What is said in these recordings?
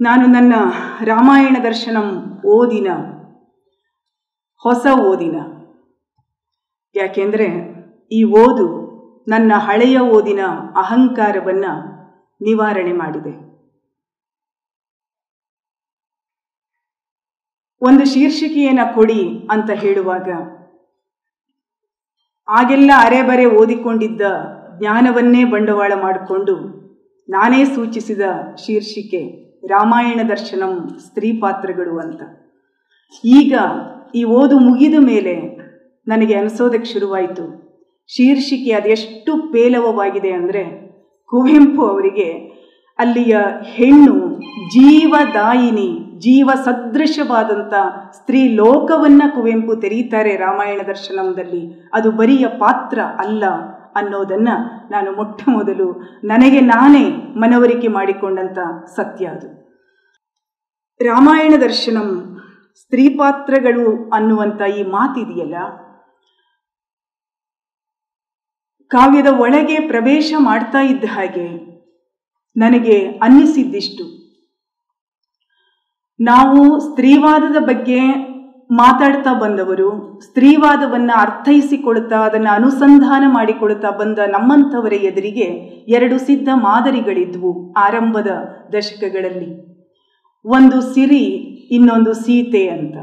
ನಾನು ನನ್ನ ರಾಮಾಯಣ ದರ್ಶನಂ ಓದಿನ, ಹೊಸ ಓದಿನ. ಯಾಕೆಂದರೆ ಈ ಓದು ನನ್ನ ಹಳೆಯ ಓದಿನ ಅಹಂಕಾರವನ್ನು ನಿವಾರಣೆ ಮಾಡಿದೆ. ಒಂದು ಶೀರ್ಷಿಕೆಯನ್ನು ಕೊಡಿ ಅಂತ ಹೇಳುವಾಗ ಆಗೆಲ್ಲ ಅರೆಬರೆ ಓದಿಕೊಂಡಿದ್ದ ಜ್ಞಾನವನ್ನೇ ಬಂಡವಾಳ ಮಾಡಿಕೊಂಡು ನಾನೇ ಸೂಚಿಸಿದ ಶೀರ್ಷಿಕೆ ರಾಮಾಯಣ ದರ್ಶನಂ ಸ್ತ್ರೀ ಪಾತ್ರಗಳು ಅಂತ. ಈಗ ಈ ಓದು ಮುಗಿದ ಮೇಲೆ ನನಗೆ ಅನಿಸೋದಕ್ಕೆ ಶುರುವಾಯಿತು. ಶೀರ್ಷಿಕೆ ಅದೆಷ್ಟು ಪೇಲವವಾಗಿದೆ ಅಂದರೆ ಕುವೆಂಪು ಅವರಿಗೆ ಅಲ್ಲಿಯ ಹೆಣ್ಣು ಜೀವದಾಯಿನಿ ಜೀವ ಸದೃಶವಾದಂಥ ಸ್ತ್ರೀ ಲೋಕವನ್ನು ಕುವೆಂಪು ತೆರೀತಾರೆ ರಾಮಾಯಣ ದರ್ಶನಂದಲ್ಲಿ. ಅದು ಬರಿಯ ಪಾತ್ರ ಅಲ್ಲ. ಅನ್ನೋದನ್ನು ನಾನು ಮೊಟ್ಟ ಮೊದಲು ನನಗೆ ನಾನೇ ಮನವರಿಕೆ ಮಾಡಿಕೊಂಡಂಥ ಸತ್ಯ ಅದು. ರಾಮಾಯಣ ದರ್ಶನಂ ಸ್ತ್ರೀ ಪಾತ್ರಗಳು ಅನ್ನುವಂಥ ಈ ಮಾತಿದೆಯಲ್ಲ? ಕಾವ್ಯದ ಒಳಗೆ ಪ್ರವೇಶ ಮಾಡ್ತಾ ಇದ್ದ ಹಾಗೆ ನನಗೆ ಅನ್ನಿಸಿದ್ದಿಷ್ಟು. ನಾವು ಸ್ತ್ರೀವಾದದ ಬಗ್ಗೆ ಮಾತಾಡ್ತಾ ಬಂದವರು, ಸ್ತ್ರೀವಾದವನ್ನು ಅರ್ಥೈಸಿಕೊಳ್ತಾ ಅದನ್ನು ಅನುಸಂಧಾನ ಮಾಡಿಕೊಳ್ತಾ ಬಂದ ನಮ್ಮಂಥವರ ಎದುರಿಗೆ ಎರಡು ಸಿದ್ಧ ಮಾದರಿಗಳಿದ್ವು ಆರಂಭದ ದಶಕಗಳಲ್ಲಿ. ಒಂದು ಸಿರಿ, ಇನ್ನೊಂದು ಸೀತೆ ಅಂತ.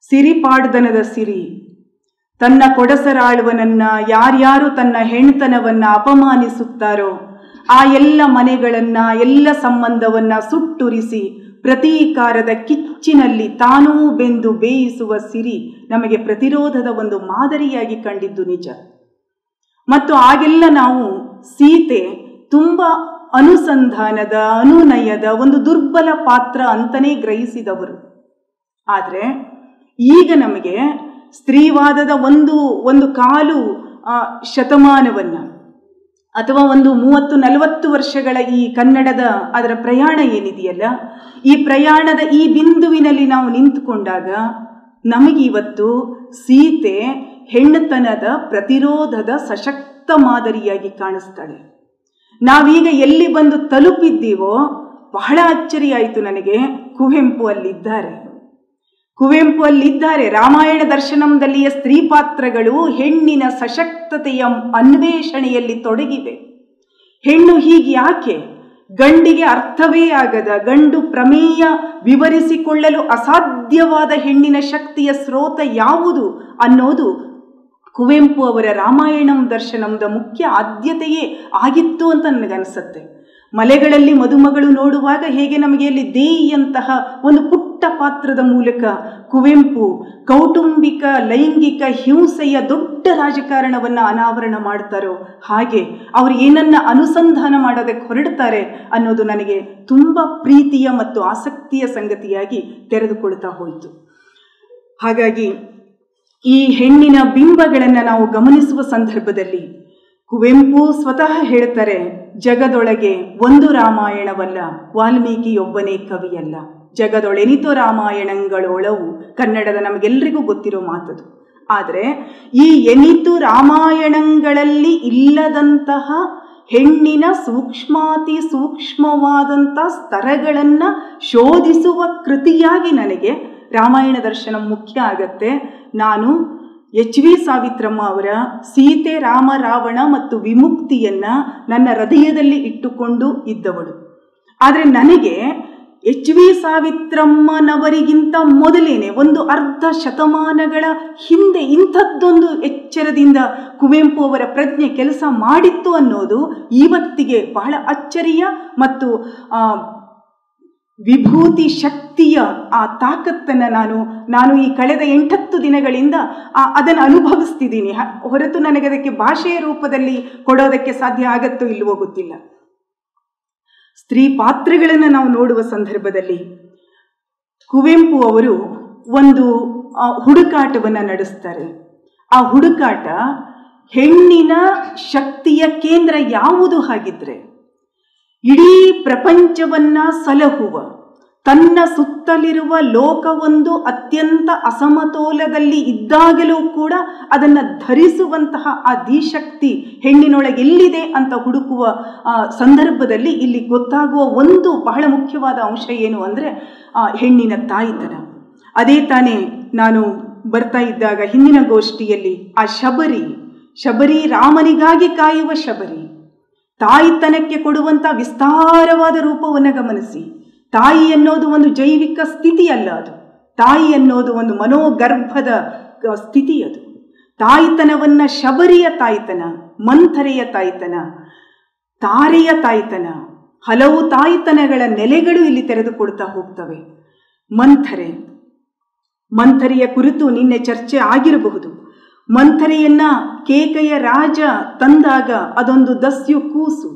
ಸಿರಿಪಾಡ್ದನದ ಸಿರಿ. ತನ್ನ ಕೊಡಸರಾಳುವನನ್ನ ಯಾರ್ಯಾರು ತನ್ನ ಹೆಣ್ತನವನ್ನು ಅಪಮಾನಿಸುತ್ತಾರೋ, ಆ ಎಲ್ಲ ಮನೆಗಳನ್ನ, ಎಲ್ಲ ಸಂಬಂಧವನ್ನ ಸುಟ್ಟುರಿಸಿ ಪ್ರತೀಕಾರದ ಕಿಚ್ಚಿನಲ್ಲಿ ತಾನೂ ಬೆಂದು ಬೇಯಿಸುವ ಸಿರಿ ನಮಗೆ ಪ್ರತಿರೋಧದ ಒಂದು ಮಾದರಿಯಾಗಿ ಕಂಡಿದ್ದು ನಿಜ. ಮತ್ತು ಆಗೆಲ್ಲ ನಾವು ಸೀತೆ ತುಂಬ ಅನುಸಂಧಾನದ, ಅನುನಯದ ಒಂದು ದುರ್ಬಲ ಪಾತ್ರ ಅಂತಲೇ ಗ್ರಹಿಸಿದವರು. ಆದರೆ ಈಗ ನಮಗೆ ಸ್ತ್ರೀವಾದದ ಒಂದು ಒಂದು ಕಾಲು ಶತಮಾನವನ್ನು ಅಥವಾ ಒಂದು ಮೂವತ್ತು, ನಲವತ್ತು ವರ್ಷಗಳ ಈ ಕನ್ನಡದ ಅದರ ಪ್ರಯಾಣ ಏನಿದೆಯಲ್ಲ, ಈ ಪ್ರಯಾಣದ ಈ ಬಿಂದುವಿನಲ್ಲಿ ನಾವು ನಿಂತುಕೊಂಡಾಗ ನಮಗಿವತ್ತು ಸೀತೆ ಹೆಣ್ಣುತನದ ಪ್ರತಿರೋಧದ ಸಶಕ್ತ ಮಾದರಿಯಾಗಿ ಕಾಣಿಸ್ತಾಳೆ. ನಾವೀಗ ಎಲ್ಲಿ ಬಂದು ತಲುಪಿದ್ದೀವೋ ಬಹಳ ಅಚ್ಚರಿಯಾಯಿತು ನನಗೆ, ಕುವೆಂಪು ಅಲ್ಲಿದ್ದಾರೆ. ಕುವೆಂಪು ಅಲ್ಲಿದ್ದಾರೆ ರಾಮಾಯಣ ದರ್ಶನಂದಲ್ಲಿಯ ಸ್ತ್ರೀ ಪಾತ್ರಗಳು ಹೆಣ್ಣಿನ ಸಶಕ್ತತೆಯ ಅನ್ವೇಷಣೆಯಲ್ಲಿ ತೊಡಗಿವೆ. ಹೆಣ್ಣು ಹೀಗೆ ಯಾಕೆ? ಗಂಡಿಗೆ ಅರ್ಥವೇ ಆಗದ, ಗಂಡು ಪ್ರಮೇಯ ವಿವರಿಸಿಕೊಳ್ಳಲು ಅಸಾಧ್ಯವಾದ ಹೆಣ್ಣಿನ ಶಕ್ತಿಯ ಸ್ರೋತ ಯಾವುದು ಅನ್ನೋದು ಕುವೆಂಪು ಅವರ ರಾಮಾಯಣಂ ದರ್ಶನಂದ ಮುಖ್ಯ ಆದ್ಯತೆಯೇ ಆಗಿತ್ತು ಅಂತ ನನಗನ್ಸುತ್ತೆ. ಮಲೆಗಳಲ್ಲಿ ಮದುಮಗಳು ನೋಡುವಾಗ ಹೇಗೆ ನಮಗೆ ಅಲ್ಲಿ ದೇಯಂತಹ ಒಂದು ಪುಟ್ಟ ಪಾತ್ರದ ಮೂಲಕ ಕುವೆಂಪು ಕೌಟುಂಬಿಕ, ಲೈಂಗಿಕ ಹಿಂಸೆಯ ದೊಡ್ಡ ರಾಜಕಾರಣವನ್ನು ಅನಾವರಣ ಮಾಡ್ತಾರೋ ಹಾಗೆ ಅವರು ಏನನ್ನ ಅನುಸಂಧಾನ ಮಾಡೋದಕ್ಕೆ ಹೊರಡ್ತಾರೆ ಅನ್ನೋದು ನನಗೆ ತುಂಬ ಪ್ರೀತಿಯ ಮತ್ತು ಆಸಕ್ತಿಯ ಸಂಗತಿಯಾಗಿ ತೆರೆದುಕೊಳ್ತಾ ಹೋಯಿತು. ಹಾಗಾಗಿ ಈ ಹೆಣ್ಣಿನ ಬಿಂಬಗಳನ್ನು ನಾವು ಗಮನಿಸುವ ಸಂದರ್ಭದಲ್ಲಿ ಕುವೆಂಪು ಸ್ವತಃ ಹೇಳ್ತಾರೆ, ಜಗದೊಳಗೆ ಒಂದು ರಾಮಾಯಣವಲ್ಲ, ವಾಲ್ಮೀಕಿಯೊಬ್ಬನೇ ಕವಿಯಲ್ಲ. ಜಗದೊಳೆನಿತು ರಾಮಾಯಣಗಳೊಳವು ಕನ್ನಡದ ನಮಗೆಲ್ಲರಿಗೂ ಗೊತ್ತಿರೋ ಮಾತದು. ಆದರೆ, ಈ ಎನಿತು ರಾಮಾಯಣಗಳಲ್ಲಿ ಇಲ್ಲದಂತಹ ಹೆಣ್ಣಿನ ಸೂಕ್ಷ್ಮಾತಿ ಸೂಕ್ಷ್ಮವಾದಂಥ ಸ್ತರಗಳನ್ನು ಶೋಧಿಸುವ ಕೃತಿಯಾಗಿ ನನಗೆ ರಾಮಾಯಣ ದರ್ಶನ ಮುಖ್ಯ ಆಗತ್ತೆ. ನಾನು ಎಚ್ ವಿ ಸಾವಿತ್ರಮ್ಮ ಅವರ ಸೀತೆ ರಾಮ ರಾವಣ ಮತ್ತು ವಿಮುಕ್ತಿಯನ್ನ ನನ್ನ ಹೃದಯದಲ್ಲಿ ಇಟ್ಟುಕೊಂಡು ಇದ್ದವಳು. ಆದರೆ ನನಗೆ ಎಚ್ ವಿ ಸಾವಿತ್ರಮ್ಮನವರಿಗಿಂತ ಮೊದಲೇನೆ ಒಂದು ಅರ್ಧ ಶತಮಾನಗಳ ಹಿಂದೆ ಇಂಥದ್ದೊಂದು ಎಚ್ಚರದಿಂದ ಕುವೆಂಪು ಅವರ ಪ್ರಜ್ಞೆ ಕೆಲಸ ಮಾಡಿತ್ತು ಅನ್ನೋದು ಇವತ್ತಿಗೆ ಬಹಳ ಅಚ್ಚರಿಯ ಮತ್ತು ವಿಭೂತಿ ಶಕ್ತಿಯ ಆ ತಾಕತ್ತನ್ನು ನಾನು ನಾನು ಈ ಕಳೆದ ಎಂಟತ್ತು ದಿನಗಳಿಂದ ಅದನ್ನು ಅನುಭವಿಸ್ತಿದ್ದೀನಿ. ಹೊರತು ನನಗೆ ಅದಕ್ಕೆ ಭಾಷೆಯ ರೂಪದಲ್ಲಿ ಕೊಡೋದಕ್ಕೆ ಸಾಧ್ಯ ಆಗತ್ತೋ ಇಲ್ಲವೋ ಗೊತ್ತಿಲ್ಲ. ಸ್ತ್ರೀ ಪಾತ್ರಗಳನ್ನು ನಾವು ನೋಡುವ ಸಂದರ್ಭದಲ್ಲಿ ಕುವೆಂಪು ಅವರು ಒಂದು ಹುಡುಕಾಟವನ್ನು ನಡೆಸ್ತಾರೆ. ಆ ಹುಡುಕಾಟ ಹೆಣ್ಣಿನ ಶಕ್ತಿಯ ಕೇಂದ್ರ ಯಾವುದು ಹಾಗಿದ್ರೆ ಇಡೀ ಪ್ರಪಂಚವನ್ನ ಸಲಹುವ, ತನ್ನ ಸುತ್ತಲಿರುವ ಲೋಕವೊಂದು ಅತ್ಯಂತ ಅಸಮತೋಲದಲ್ಲಿ ಇದ್ದಾಗಲೂ ಕೂಡ ಅದನ್ನು ಧರಿಸುವಂತಹ ಆ ಹೆಣ್ಣಿನೊಳಗೆ ಎಲ್ಲಿದೆ ಅಂತ ಹುಡುಕುವ ಸಂದರ್ಭದಲ್ಲಿ ಇಲ್ಲಿ ಗೊತ್ತಾಗುವ ಒಂದು ಬಹಳ ಮುಖ್ಯವಾದ ಅಂಶ ಏನು ಅಂದರೆ ಹೆಣ್ಣಿನ ತಾಯಿತನ. ಅದೇ ತಾನೇ ನಾನು ಬರ್ತಾ ಇದ್ದಾಗ ಹಿಂದಿನ ಗೋಷ್ಠಿಯಲ್ಲಿ ಆ ಶಬರಿ ಶಬರಿ ರಾಮನಿಗಾಗಿ ಕಾಯುವ ಶಬರಿ ತಾಯಿತನಕ್ಕೆ ಕೊಡುವಂಥ ವಿಸ್ತಾರವಾದ ರೂಪವನ್ನು ಗಮನಿಸಿ. ತಾಯಿ ಅನ್ನೋದು ಒಂದು ಜೈವಿಕ ಸ್ಥಿತಿ ಅಲ್ಲ ಅದು. ತಾಯಿ ಅನ್ನೋದು ಒಂದು ಮನೋಗರ್ಭದ ಸ್ಥಿತಿ ಅದು. ತಾಯಿತನವನ್ನ ಶಬರಿಯ ತಾಯಿತನ, ಮಂಥರೆಯ ತಾಯಿತನ, ತಾರೆಯ ತಾಯಿತನ, ಹಲವು ತಾಯಿತನಗಳ ನೆಲೆಗಳು ಇಲ್ಲಿ ತೆರೆದುಕೊಡ್ತಾ ಹೋಗ್ತವೆ. ಮಂಥರೆ. ಮಂಥರೆಯ ಕುರಿತು ನಿನ್ನೆ ಚರ್ಚೆ ಆಗಿರಬಹುದು. ಮಂಥರೆಯನ್ನ ಕೇಕೆಯ ರಾಜ ತಂದಾಗ ಅದೊಂದು ದಸ್ಯು ಕೂಸು.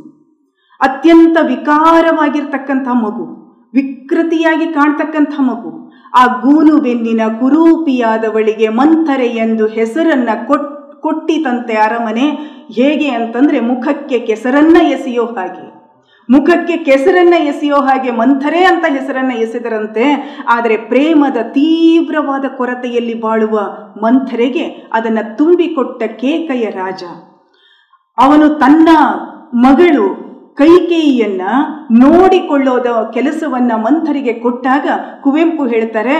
ಅತ್ಯಂತ ವಿಕಾರವಾಗಿರ್ತಕ್ಕಂಥ ಮಗು, ವಿಕೃತಿಯಾಗಿ ಕಾಣ್ತಕ್ಕಂಥ ಮಗು. ಆ ಗೂನು ಬೆನ್ನಿನ ಕುರೂಪಿಯಾದವಳಿಗೆ ಮಂಥರೆ ಎಂದು ಹೆಸರನ್ನ ಕೊಟ್, ಕೊಟ್ಟಿತಂತೆ ಅರಮನೆ ಹೇಗೆ ಅಂತಂದ್ರೆ ಮುಖಕ್ಕೆ ಕೆಸರನ್ನ ಎಸೆಯೋ ಹಾಗೆ. ಮುಖಕ್ಕೆ ಕೆಸರನ್ನ ಎಸೆಯೋ ಹಾಗೆ ಮಂಥರೇ ಅಂತ ಹೆಸರನ್ನ ಎಸೆದರಂತೆ, ಆದರೆ ಪ್ರೇಮದ ತೀವ್ರವಾದ ಕೊರತೆಯಲ್ಲಿ ಬಾಳುವ ಮಂಥರೆಗೆ ಅದನ್ನು ತುಂಬಿಕೊಟ್ಟ ಕೇಕಯ ರಾಜ. ಅವನು ತನ್ನ ಮಗಳು ಕೈಕೇಯಿಯನ್ನ ನೋಡಿಕೊಳ್ಳೋದ ಕೆಲಸವನ್ನ ಮಂಥರಿಗೆ ಕೊಟ್ಟಾಗ ಕುವೆಂಪು ಹೇಳ್ತಾರೆ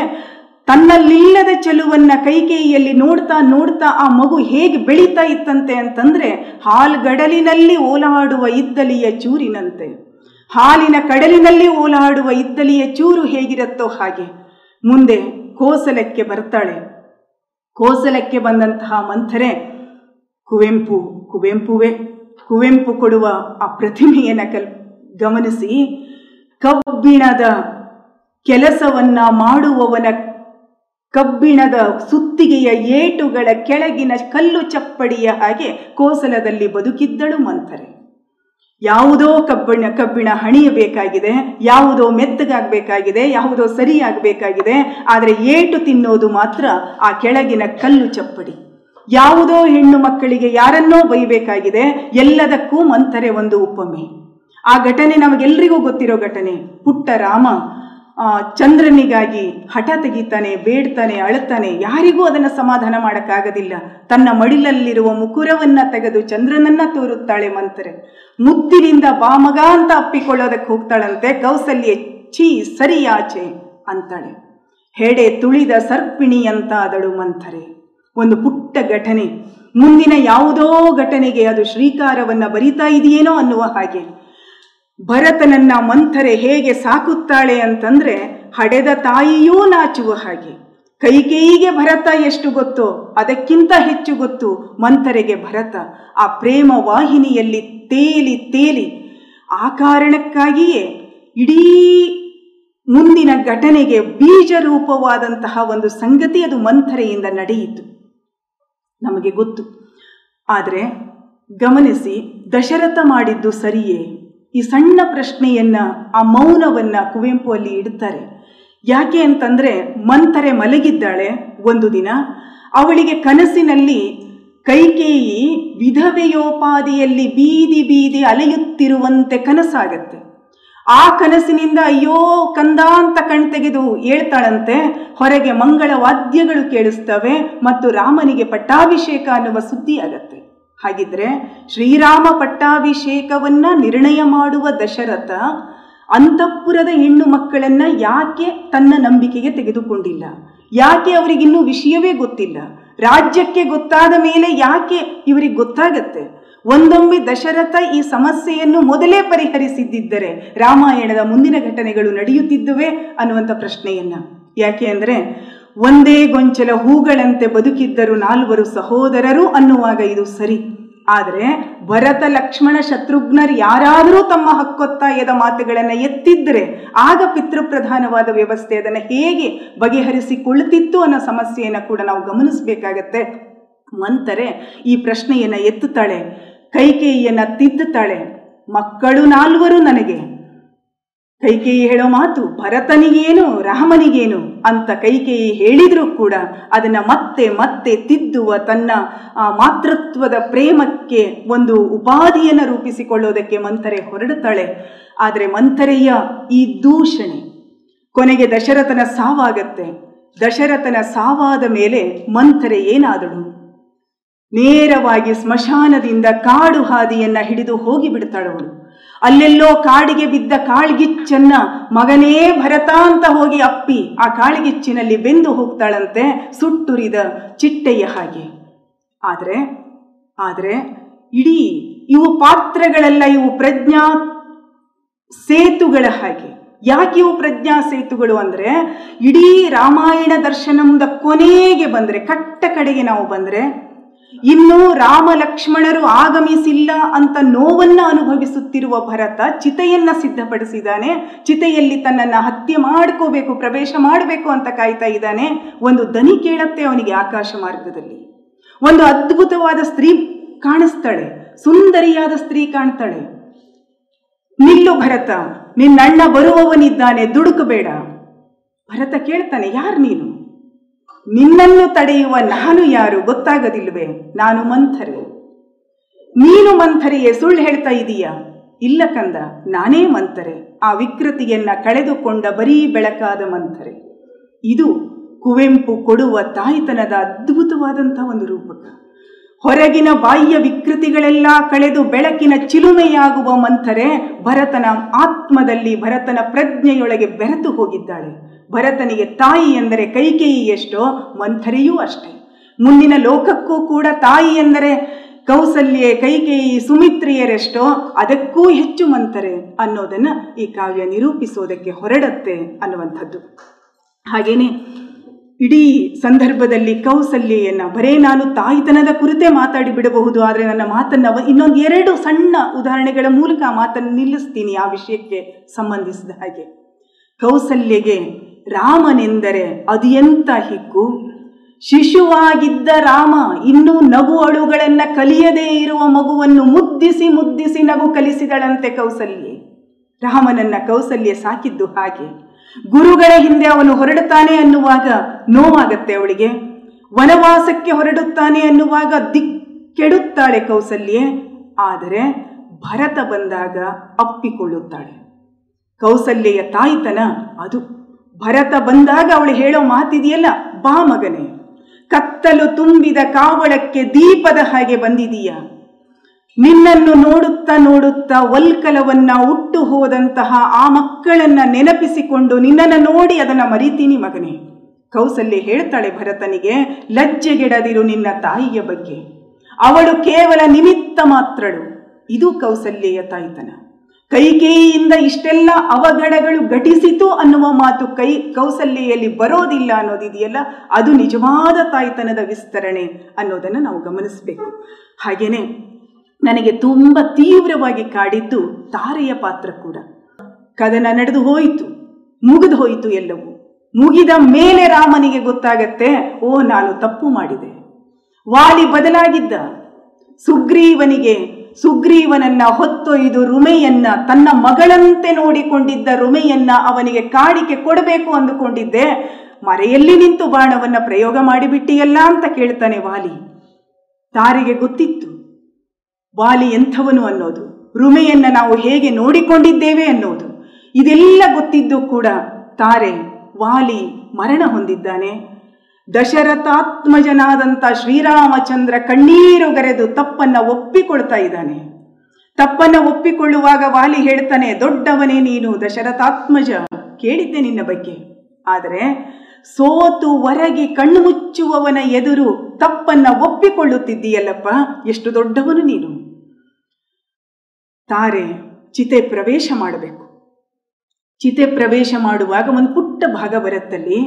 ತನ್ನಲ್ಲಿಲ್ಲದ ಚೆಲುವನ್ನ ಕೈಕೇಯಿಯಲ್ಲಿ ನೋಡ್ತಾ ನೋಡ್ತಾ ಆ ಮಗು ಹೇಗೆ ಬೆಳೀತಾ ಇತ್ತಂತೆ ಅಂತಂದ್ರೆ ಹಾಲ್ಗಡಲಿನಲ್ಲಿ ಓಲಾಡುವ ಇದ್ದಲಿಯ ಚೂರಿನಂತೆ. ಹಾಲಿನ ಕಡಲಿನಲ್ಲಿ ಓಲಾಡುವ ಇದ್ದಲಿಯ ಚೂರು ಹೇಗಿರುತ್ತೋ ಹಾಗೆ. ಮುಂದೆ ಕೋಸಲಕ್ಕೆ ಬರ್ತಾಳೆ. ಕೋಸಲಕ್ಕೆ ಬಂದಂತಹ ಮಂಥರೆ ಕುವೆಂಪು, ಕುವೆಂಪುವೆ, ಕುವೆಂಪು ಕೊಡುವ ಆ ಪ್ರತಿಮೆಯನ್ನು ಕಲ್, ಗಮನಿಸಿ. ಕಬ್ಬಿಣದ ಕೆಲಸವನ್ನ ಮಾಡುವವನ ಕಬ್ಬಿಣದ ಸುತ್ತಿಗೆಯ ಏಟುಗಳ ಕೆಳಗಿನ ಕಲ್ಲು ಚಪ್ಪಡಿಯ ಹಾಗೆ ಕೋಸಲದಲ್ಲಿ ಬದುಕಿದ್ದಳು ಮಂಥರೆ. ಯಾವುದೋ ಕಬ್ಬಿಣ ಕಬ್ಬಿಣ ಹಣಿಯಬೇಕಾಗಿದೆ, ಯಾವುದೋ ಮೆತ್ತಗಾಗಬೇಕಾಗಿದೆ, ಯಾವುದೋ ಸರಿಯಾಗಬೇಕಾಗಿದೆ, ಆದರೆ ಏಟು ತಿನ್ನೋದು ಮಾತ್ರ ಆ ಕೆಳಗಿನ ಕಲ್ಲು ಚಪ್ಪಡಿ. ಯಾವುದೋ ಹೆಣ್ಣು ಮಕ್ಕಳಿಗೆ ಯಾರನ್ನೋ ಬೈಬೇಕಾಗಿದೆ, ಎಲ್ಲದಕ್ಕೂ ಮಂಥರೆ ಒಂದು ಉಪಮೆ. ಆ ಘಟನೆ ನಮಗೆಲ್ಲರಿಗೂ ಗೊತ್ತಿರೋ ಘಟನೆ. ಪುಟ್ಟ ರಾಮ ಚಂದ್ರನಿಗಾಗಿ ಹಠ ತೆಗಿತಾನೆ, ಬೇಡ್ತಾನೆ, ಅಳುತ್ತಾನೆ, ಯಾರಿಗೂ ಅದನ್ನು ಸಮಾಧಾನ ಮಾಡೋಕ್ಕಾಗೋದಿಲ್ಲ. ತನ್ನ ಮಡಿಲಲ್ಲಿರುವ ಮುಕುರವನ್ನ ತೆಗೆದು ಚಂದ್ರನನ್ನ ತೋರುತ್ತಾಳೆ ಮಂತ್ರೆ. ಮುತ್ತಿನಿಂದ ಬಾಮಗ ಅಂತ ಅಪ್ಪಿಕೊಳ್ಳೋದಕ್ಕೆ ಹೋಗ್ತಾಳಂತೆ ಕೌಸಲ್ಯ ಛೀ, ಸರಿಯಾಚೆ, ಅಂತಾಳೆ. ಹೆಡೆ ತುಳಿದ ಸರ್ಪಿಣಿ ಅಂತ ಅದಳು ಮಂಥರೆ ಒಂದು ಪುಟ್ಟ ಘಟನೆ. ಮುಂದಿನ ಯಾವುದೋ ಘಟನೆಗೆ ಅದು ಶ್ರೀಕಾರವನ್ನ ಬರಿತಾ ಇದೆಯೇನೋ ಅನ್ನುವ ಹಾಗೆ. ಭರತನನ್ನ ಮಂಥರೆ ಹೇಗೆ ಸಾಕುತ್ತಾಳೆ ಅಂತಂದ್ರೆ ಹಡೆದ ತಾಯಿಯೂ ನಾಚುವ ಹಾಗೆ. ಕೈಕೇಯಿಗೆ ಭರತ ಎಷ್ಟು ಗೊತ್ತೋ ಅದಕ್ಕಿಂತ ಹೆಚ್ಚು ಗೊತ್ತು ಮಂಥರೆಗೆ ಭರತ. ಆ ಪ್ರೇಮ ವಾಹಿನಿಯಲ್ಲಿ ತೇಲಿ ತೇಲಿ ಆ ಕಾರಣಕ್ಕಾಗಿಯೇ ಇಡೀ ಮುಂದಿನ ಘಟನೆಗೆ ಬೀಜ ರೂಪವಾದಂತಹ ಒಂದು ಸಂಗತಿ ಅದು ಮಂಥರೆಯಿಂದ ನಡೆಯಿತು. ನಮಗೆ ಗೊತ್ತು. ಆದರೆ ಗಮನಿಸಿ ದಶರಥ ಮಾಡಿದ್ದು ಸರಿಯೇ? ಈ ಸಣ್ಣ ಪ್ರಶ್ನೆಯನ್ನ, ಆ ಮೌನವನ್ನ ಕುವೆಂಪು ಅಲ್ಲಿ ಇಡ್ತಾರೆ. ಯಾಕೆ ಅಂತಂದ್ರೆ, ಮಂಥರೆ ಮಲಗಿದ್ದಾಳೆ ಒಂದು ದಿನ, ಅವಳಿಗೆ ಕನಸಿನಲ್ಲಿ ಕೈಕೇಯಿ ವಿಧವೆಯೋಪಾದಿಯಲ್ಲಿ ಬೀದಿ ಬೀದಿ ಅಲೆಯುತ್ತಿರುವಂತೆ ಕನಸಾಗತ್ತೆ. ಆ ಕನಸಿನಿಂದ ಅಯ್ಯೋ, ಕಂದ ಅಂತ ಕಣ್ತೆಗೆದು ಹೇಳ್ತಾಳಂತೆ, ಹೊರಗೆ ಮಂಗಳ ವಾದ್ಯಗಳು ಕೇಳಿಸ್ತವೆ ಮತ್ತು ರಾಮನಿಗೆ ಪಟ್ಟಾಭಿಷೇಕ ಅನ್ನುವ ಸುದ್ದಿ ಆಗತ್ತೆ. ಹಾಗಿದ್ರೆ ಶ್ರೀರಾಮ ಪಟ್ಟಾಭಿಷೇಕವನ್ನ ನಿರ್ಣಯ ಮಾಡುವ ದಶರಥ ಅಂತಃಪುರದ ಹೆಣ್ಣು ಮಕ್ಕಳನ್ನ ಯಾಕೆ ತನ್ನ ನಂಬಿಕೆಗೆ ತೆಗೆದುಕೊಂಡಿಲ್ಲ? ಯಾಕೆ ಅವರಿಗಿನ್ನೂ ವಿಷಯವೇ ಗೊತ್ತಿಲ್ಲ? ರಾಜ್ಯಕ್ಕೆ ಗೊತ್ತಾದ ಮೇಲೆ ಯಾಕೆ ಇವರಿಗೆ ಗೊತ್ತಾಗತ್ತೆ? ಒಂದೊಮ್ಮೆ ದಶರಥ ಈ ಸಮಸ್ಯೆಯನ್ನು ಮೊದಲೇ ಪರಿಹರಿಸಿದ್ದಿದ್ದರೆ ರಾಮಾಯಣದ ಮುಂದಿನ ಘಟನೆಗಳು ನಡೆಯುತ್ತಿದ್ದುವೆ ಅನ್ನುವಂಥ ಪ್ರಶ್ನೆಯನ್ನ. ಯಾಕೆ ಅಂದರೆ ಒಂದೇ ಗೊಂಚಲ ಹೂಗಳಂತೆ ಬದುಕಿದ್ದರು ನಾಲ್ವರು ಸಹೋದರರು ಅನ್ನುವಾಗ ಇದು ಸರಿ. ಆದರೆ ಭರತ, ಲಕ್ಷ್ಮಣ, ಶತ್ರುಘ್ನರು ಯಾರಾದರೂ ತಮ್ಮ ಹಕ್ಕೊತ್ತಾಯದ ಮಾತುಗಳನ್ನು ಎತ್ತಿದ್ದರೆ ಆಗ ಪಿತೃಪ್ರಧಾನವಾದ ವ್ಯವಸ್ಥೆ ಅದನ್ನು ಹೇಗೆ ಬಗೆಹರಿಸಿಕೊಳ್ಳುತ್ತಿತ್ತು ಅನ್ನೋ ಸಮಸ್ಯೆಯನ್ನು ಕೂಡ ನಾವು ಗಮನಿಸಬೇಕಾಗತ್ತೆ. ಮಂತರೆ, ಈ ಪ್ರಶ್ನೆಯನ್ನು ಎತ್ತುತ್ತಾಳೆ, ಕೈಕೇಯಿಯನ್ನು ತಿದ್ದುತ್ತಾಳೆ, ಮಕ್ಕಳು ನಾಲ್ವರು ನನಗೆ. ಕೈಕೇಯಿ ಹೇಳೋ ಮಾತು ಭರತನಿಗೇನು, ರಾಮನಿಗೇನು ಅಂತ ಕೈಕೇಯಿ ಹೇಳಿದರೂ ಕೂಡ ಅದನ್ನ ಮತ್ತೆ ಮತ್ತೆ ತಿದ್ದುವ ತನ್ನ ಮಾತೃತ್ವದ ಪ್ರೇಮಕ್ಕೆ ಒಂದು ಉಪಾಧಿಯನ್ನು ರೂಪಿಸಿಕೊಳ್ಳೋದಕ್ಕೆ ಮಂಥರೆ ಹೊರಡುತ್ತಾಳೆ. ಆದರೆ ಮಂಥರೆಯ ಈ ದೂಷಣೆ, ಕೊನೆಗೆ ದಶರಥನ ಸಾವಾಗತ್ತೆ. ದಶರಥನ ಸಾವಾದ ಮೇಲೆ ಮಂಥರೆ ಏನಾದಳು? ನೇರವಾಗಿ ಸ್ಮಶಾನದಿಂದ ಕಾಡು ಹಾದಿಯನ್ನ ಹಿಡಿದು ಹೋಗಿ ಬಿಡ್ತಾಳವಳು ಅಲ್ಲೆಲ್ಲೋ ಕಾಡಿಗೆ ಬಿದ್ದ ಕಾಳ್ಗಿಚ್ಚನ್ನ ಮಗನೇ ಭರತ ಅಂತ ಹೋಗಿ ಅಪ್ಪಿ. ಆ ಕಾಳ್ಗಿಚ್ಚಿನಲ್ಲಿ ಬೆಂದು ಹೋಗ್ತಾಳಂತೆ, ಸುಟ್ಟುರಿದ ಚಿಟ್ಟೆಯ ಹಾಗೆ. ಆದರೆ ಆದರೆ ಇಡೀ ಇವು ಪಾತ್ರಗಳೆಲ್ಲ ಇವು ಪ್ರಜ್ಞಾ ಸೇತುಗಳ ಹಾಗೆ. ಯಾಕೆ ಇವು ಪ್ರಜ್ಞಾ ಸೇತುಗಳು ಅಂದರೆ, ಇಡೀ ರಾಮಾಯಣ ದರ್ಶನದ ಕೊನೆಗೆ ಬಂದರೆ, ಕಟ್ಟ ಕಡೆಗೆ ನಾವು ಬಂದ್ರೆ ಇನ್ನು ರಾಮ ಲಕ್ಷ್ಮಣರು ಆಗಮಿಸಿಲ್ಲ ಅಂತ ನೋವನ್ನ ಅನುಭವಿಸುತ್ತಿರುವ ಭರತ ಚಿತೆಯನ್ನ ಸಿದ್ಧಪಡಿಸಿದ್ದಾನೆ. ಚಿತೆಯಲ್ಲಿ ತನ್ನನ್ನ ಹತ್ಯೆ ಮಾಡ್ಕೋಬೇಕು, ಪ್ರವೇಶ ಮಾಡಬೇಕು ಅಂತ ಕಾಯ್ತಾ ಇದ್ದಾನೆ. ಒಂದು ದನಿ ಕೇಳತ್ತೆ ಅವನಿಗೆ ಆಕಾಶ ಮಾರ್ಗದಲ್ಲಿ. ಒಂದು ಅದ್ಭುತವಾದ ಸ್ತ್ರೀ ಕಾಣಿಸ್ತಾಳೆ, ಸುಂದರಿಯಾದ ಸ್ತ್ರೀ ಕಾಣ್ತಾಳೆ. ನಿಲ್ಲು ಭರತ, ನಿನ್ನಣ್ಣ ಬರುವವನಿದ್ದಾನೆ, ದುಡುಕಬೇಡ. ಭರತ ಕೇಳ್ತಾನೆ, ಯಾರು ನೀನು? ನಿನ್ನನ್ನು ತಡೆಯುವ ನಾನು ಯಾರು ಗೊತ್ತಾಗದಿಲ್ವೇ ನಾನು ಮಂಥರೆ. ನೀನು ಮಂಥರೆಯೇ ಸುಳ್ಳು ಹೇಳ್ತಾ ಇದೀಯಾ? ಇಲ್ಲ ಕಂದ, ನಾನೇ ಮಂಥರೆ. ಆ ವಿಕೃತಿಯನ್ನ ಕಳೆದುಕೊಂಡ ಬರೀ ಬೆಳಕಾದ ಮಂಥರೆ. ಇದು ಕುವೆಂಪು ಕೊಡುವ ತಾಯ್ತನದ ಅದ್ಭುತವಾದಂಥ ಒಂದು ರೂಪಕ. ಹೊರಗಿನ ಬಾಹ್ಯ ವಿಕೃತಿಗಳೆಲ್ಲ ಕಳೆದು ಬೆಳಕಿನ ಚಿಲುಮೆಯಾಗುವ ಮಂಥರೆ ಭರತನ ಆತ್ಮದಲ್ಲಿ ಭರತನ ಪ್ರಜ್ಞೆಯೊಳಗೆ ಬೆರೆತು ಹೋಗಿದ್ದಾಳೆ. ಭರತನಿಗೆ ತಾಯಿ ಎಂದರೆ ಕೈಕೇಯಿ ಎಷ್ಟೋ? ಮಂಥರೆಯೂ ಅಷ್ಟೇ. ಮುಂದಿನ ಲೋಕಕ್ಕೂ ಕೂಡ ತಾಯಿ ಎಂದರೆ ಕೌಸಲ್ಯೆ ಕೈಕೇಯಿ ಸುಮಿತ್ರಿಯರೆಷ್ಟೋ? ಅದಕ್ಕೂ ಹೆಚ್ಚು ಮಂಥರೆ ಅನ್ನೋದನ್ನು ಈ ಕಾವ್ಯ ನಿರೂಪಿಸೋದಕ್ಕೆ ಹೊರಡತ್ತೆ ಅನ್ನುವಂಥದ್ದು. ಹಾಗೇನೆ ಇಡೀ ಸಂದರ್ಭದಲ್ಲಿ ಕೌಸಲ್ಯೆಯನ್ನ ಬರೇ ನಾನು ತಾಯಿತನದ ಕುರಿತೇ ಮಾತಾಡಿ ಬಿಡಬಹುದು, ಆದರೆ ನನ್ನ ಮಾತನ್ನು ಇನ್ನೊಂದು ಎರಡು ಸಣ್ಣ ಉದಾಹರಣೆಗಳ ಮೂಲಕ ಮಾತನ್ನು ನಿಲ್ಲಿಸ್ತೀನಿ ಆ ವಿಷಯಕ್ಕೆ ಸಂಬಂಧಿಸಿದ ಹಾಗೆ. ಕೌಸಲ್ಯಗೆ ರಾಮನೆಂದರೆ ಅದು ಎಂತ ಹಿಕ್ಕು ಶಿಶುವಾಗಿದ್ದ ರಾಮ ಇನ್ನೂ ನಗು ಅಳುಗಳನ್ನ ಕಲಿಯದೇ ಇರುವ ಮಗುವನ್ನು ಮುದ್ದಿಸಿ ಮುದ್ದಿಸಿ ನಗು ಕಲಿಸಿದಳಂತೆ ಕೌಸಲ್ಯೆ. ರಾಮನನ್ನ ಕೌಸಲ್ಯ ಸಾಕಿದ್ದು ಹಾಗೆ. ಗುರುಗಳ ಹಿಂದೆ ಅವನು ಹೊರಡುತ್ತಾನೆ ಅನ್ನುವಾಗ ನೋವಾಗತ್ತೆ ಅವಳಿಗೆ. ವನವಾಸಕ್ಕೆ ಹೊರಡುತ್ತಾನೆ ಅನ್ನುವಾಗ ದಿಕ್ಕೆಡುತ್ತಾಳೆ ಕೌಸಲ್ಯೆ. ಆದರೆ ಭರತ ಬಂದಾಗ ಅಪ್ಪಿಕೊಳ್ಳುತ್ತಾಳೆ. ಕೌಸಲ್ಯೆಯ ತಾಯಿತನ ಅದು. ಭರತ ಬಂದಾಗ ಅವಳು ಹೇಳೋ ಮಾತಿದೆಯಲ್ಲ, ಬಾ ಮಗನೇ, ಕತ್ತಲು ತುಂಬಿದ ಕಾವಳಕ್ಕೆ ದೀಪದ ಹಾಗೆ ಬಂದಿದೀಯ. ನಿನ್ನನ್ನು ನೋಡುತ್ತಾ ನೋಡುತ್ತಾ ಒಲ್ಕಲವನ್ನ ಉಟ್ಟು ಹೋದಂತಹ ಆ ಮಕ್ಕಳನ್ನ ನೆನಪಿಸಿಕೊಂಡು ನಿನ್ನನ್ನು ನೋಡಿ ಅದನ್ನ ಮರಿತೀನಿ ಮಗನೇ, ಕೌಸಲ್ಯ ಹೇಳ್ತಾಳೆ ಭರತನಿಗೆ, ಲಜ್ಜೆಗೆಡದಿರು ನಿನ್ನ ತಾಯಿಯ ಬಗ್ಗೆ. ಅವಳು ಕೇವಲ ನಿಮಿತ್ತ ಮಾತ್ರಳು. ಇದು ಕೌಸಲ್ಯೆಯ ತಾಯ್ತನ. ಕೈಕೇಯಿಯಿಂದ ಇಷ್ಟೆಲ್ಲ ಅವಘಡಗಳು ಘಟಿಸಿತು ಅನ್ನುವ ಮಾತು ಕೈ ಕೌಸಲ್ಯೆಯಲ್ಲಿ ಬರೋದಿಲ್ಲ ಅನ್ನೋದಿದೆಯಲ್ಲ ಅದು ನಿಜವಾದ ತಾಯ್ತನದ ವಿಸ್ತರಣೆ ಅನ್ನೋದನ್ನು ನಾವು ಗಮನಿಸಬೇಕು. ಹಾಗೇನೆ ನನಗೆ ತುಂಬ ತೀವ್ರವಾಗಿ ಕಾಡಿದ್ದು ತಾರೆಯ ಪಾತ್ರ ಕೂಡ. ಕದನ ನಡೆದು ಹೋಯಿತು, ಮುಗಿದು ಹೋಯಿತು ಎಲ್ಲವೂ. ಮುಗಿದ ಮೇಲೆ ರಾಮನಿಗೆ ಗೊತ್ತಾಗತ್ತೆ, ಓ ನಾನು ತಪ್ಪು ಮಾಡಿದೆ. ವಾಲಿ ಬದಲಾಗಿದ್ದ. ಸುಗ್ರೀವನಿಗೆ ಸುಗ್ರೀವನನ್ನ ಹೊತ್ತೊಯ್ದು ರುಮೆಯನ್ನ ತನ್ನ ಮಗಳಂತೆ ನೋಡಿಕೊಂಡಿದ್ದ ರುಮೆಯನ್ನ ಅವನಿಗೆ ಕಾಡಿಕೆ ಕೊಡಬೇಕು ಅಂದುಕೊಂಡಿದ್ದೆ. ಮರೆಯಲ್ಲಿ ನಿಂತು ಬಾಣವನ್ನ ಪ್ರಯೋಗ ಮಾಡಿಬಿಟ್ಟಿಯಲ್ಲ ಅಂತ ಕೇಳ್ತಾನೆ ವಾಲಿ. ತಾರಿಗೆ ಗೊತ್ತಿತ್ತು. ವಾಲಿ ಎಂಥವನು ಅನ್ನೋದು. ರುಮೆಯನ್ನ ನಾವು ಹೇಗೆ ನೋಡಿಕೊಂಡಿದ್ದೇವೆ ಅನ್ನೋದು. ಇದೆಲ್ಲ ಗೊತ್ತಿದ್ದು ಕೂಡ ತಾರೆ ವಾಲಿ ಮರಣ ಹೊಂದಿದ್ದಾನೆ. ದಶರಥಾತ್ಮಜನಾದಂಥ ಶ್ರೀರಾಮಚಂದ್ರ ಕಣ್ಣೀರುಗರೆದು ತಪ್ಪನ್ನ ಒಪ್ಪಿಕೊಳ್ತಾ ಇದ್ದಾನೆ. ತಪ್ಪನ್ನ ಒಪ್ಪಿಕೊಳ್ಳುವಾಗ ವಾಲಿ ಹೇಳ್ತಾನೆ, ದೊಡ್ಡವನೇ ನೀನು ದಶರಥಾತ್ಮಜ, ಕೇಳಿದ್ದೆ ನಿನ್ನ ಬಗ್ಗೆ. ಆದರೆ ಸೋತು ಹೊರಗೆ ಕಣ್ಣು ಮುಚ್ಚುವವನ ಎದುರು ತಪ್ಪನ್ನ ಒಪ್ಪಿಕೊಳ್ಳುತ್ತಿದ್ದೀಯಲ್ಲಪ್ಪ, ಎಷ್ಟು ದೊಡ್ಡವನು ನೀನು. ತಾರೆ, ಚಿತೆ ಪ್ರವೇಶ ಮಾಡಬೇಕು. ಚಿತೆ ಪ್ರವೇಶ ಮಾಡುವಾಗ ಒಂದು ಪುಟ್ಟ ಭಾಗ ಬರುತ್ತಲ್ಲಿ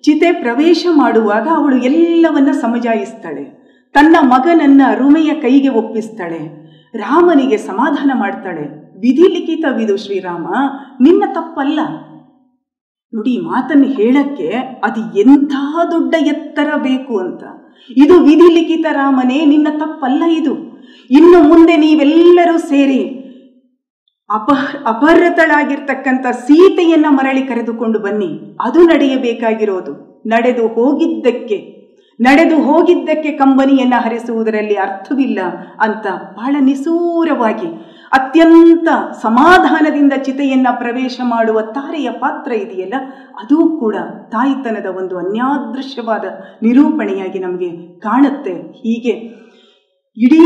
ಚಿತೆ ಪ್ರವೇಶ ಮಾಡುವಾಗ ಅವಳು ಎಲ್ಲವನ್ನ ಸಮಜಾಯಿಸ್ತಾಳೆ. ತನ್ನ ಮಗನನ್ನ ರುಮೆಯ ಕೈಗೆ ಒಪ್ಪಿಸ್ತಾಳೆ. ರಾಮನಿಗೆ ಸಮಾಧಾನ ಮಾಡ್ತಾಳೆ. ವಿಧಿ ಲಿಖಿತವಿದು ಶ್ರೀರಾಮ, ನಿನ್ನ ತಪ್ಪಲ್ಲ. ನೋಡಿ ಮಾತನ್ನು ಹೇಳಕ್ಕೆ ಅದು ಎಂಥ ದೊಡ್ಡ ಎತ್ತರ ಬೇಕು ಅಂತ. ಇದು ವಿಧಿ ಲಿಖಿತ ರಾಮನೇ, ನಿನ್ನ ತಪ್ಪಲ್ಲ ಇದು. ಇನ್ನು ಮುಂದೆ ನೀವೆಲ್ಲರೂ ಸೇರಿ ಅಪ, ಅಪಹೃತಳಾಗಿರ್ತಕ್ಕಂಥ ಸೀತೆಯನ್ನ ಮರಳಿ ಕರೆದುಕೊಂಡು ಬನ್ನಿ. ಅದು ನಡೆಯಬೇಕಾಗಿರೋದು. ನಡೆದು ಹೋಗಿದ್ದಕ್ಕೆ ನಡೆದು ಹೋಗಿದ್ದಕ್ಕೆ ಕಂಬನಿಯನ್ನ ಹರಿಸುವುದರಲ್ಲಿ ಅರ್ಥವಿಲ್ಲ ಅಂತ ಬಹಳ ನಿಸೂರವಾಗಿ, ಅತ್ಯಂತ ಸಮಾಧಾನದಿಂದ ಚಿತೆಯನ್ನ ಪ್ರವೇಶ ಮಾಡುವ ತಾರೆಯ ಪಾತ್ರ ಇದೆಯಲ್ಲ, ಅದೂ ಕೂಡ ತಾಯಿತನದ ಒಂದು ಅನ್ಯಾದೃಶ್ಯವಾದ ನಿರೂಪಣೆಯಾಗಿ ನಮಗೆ ಕಾಣುತ್ತೆ. ಹೀಗೆ ಇಡೀ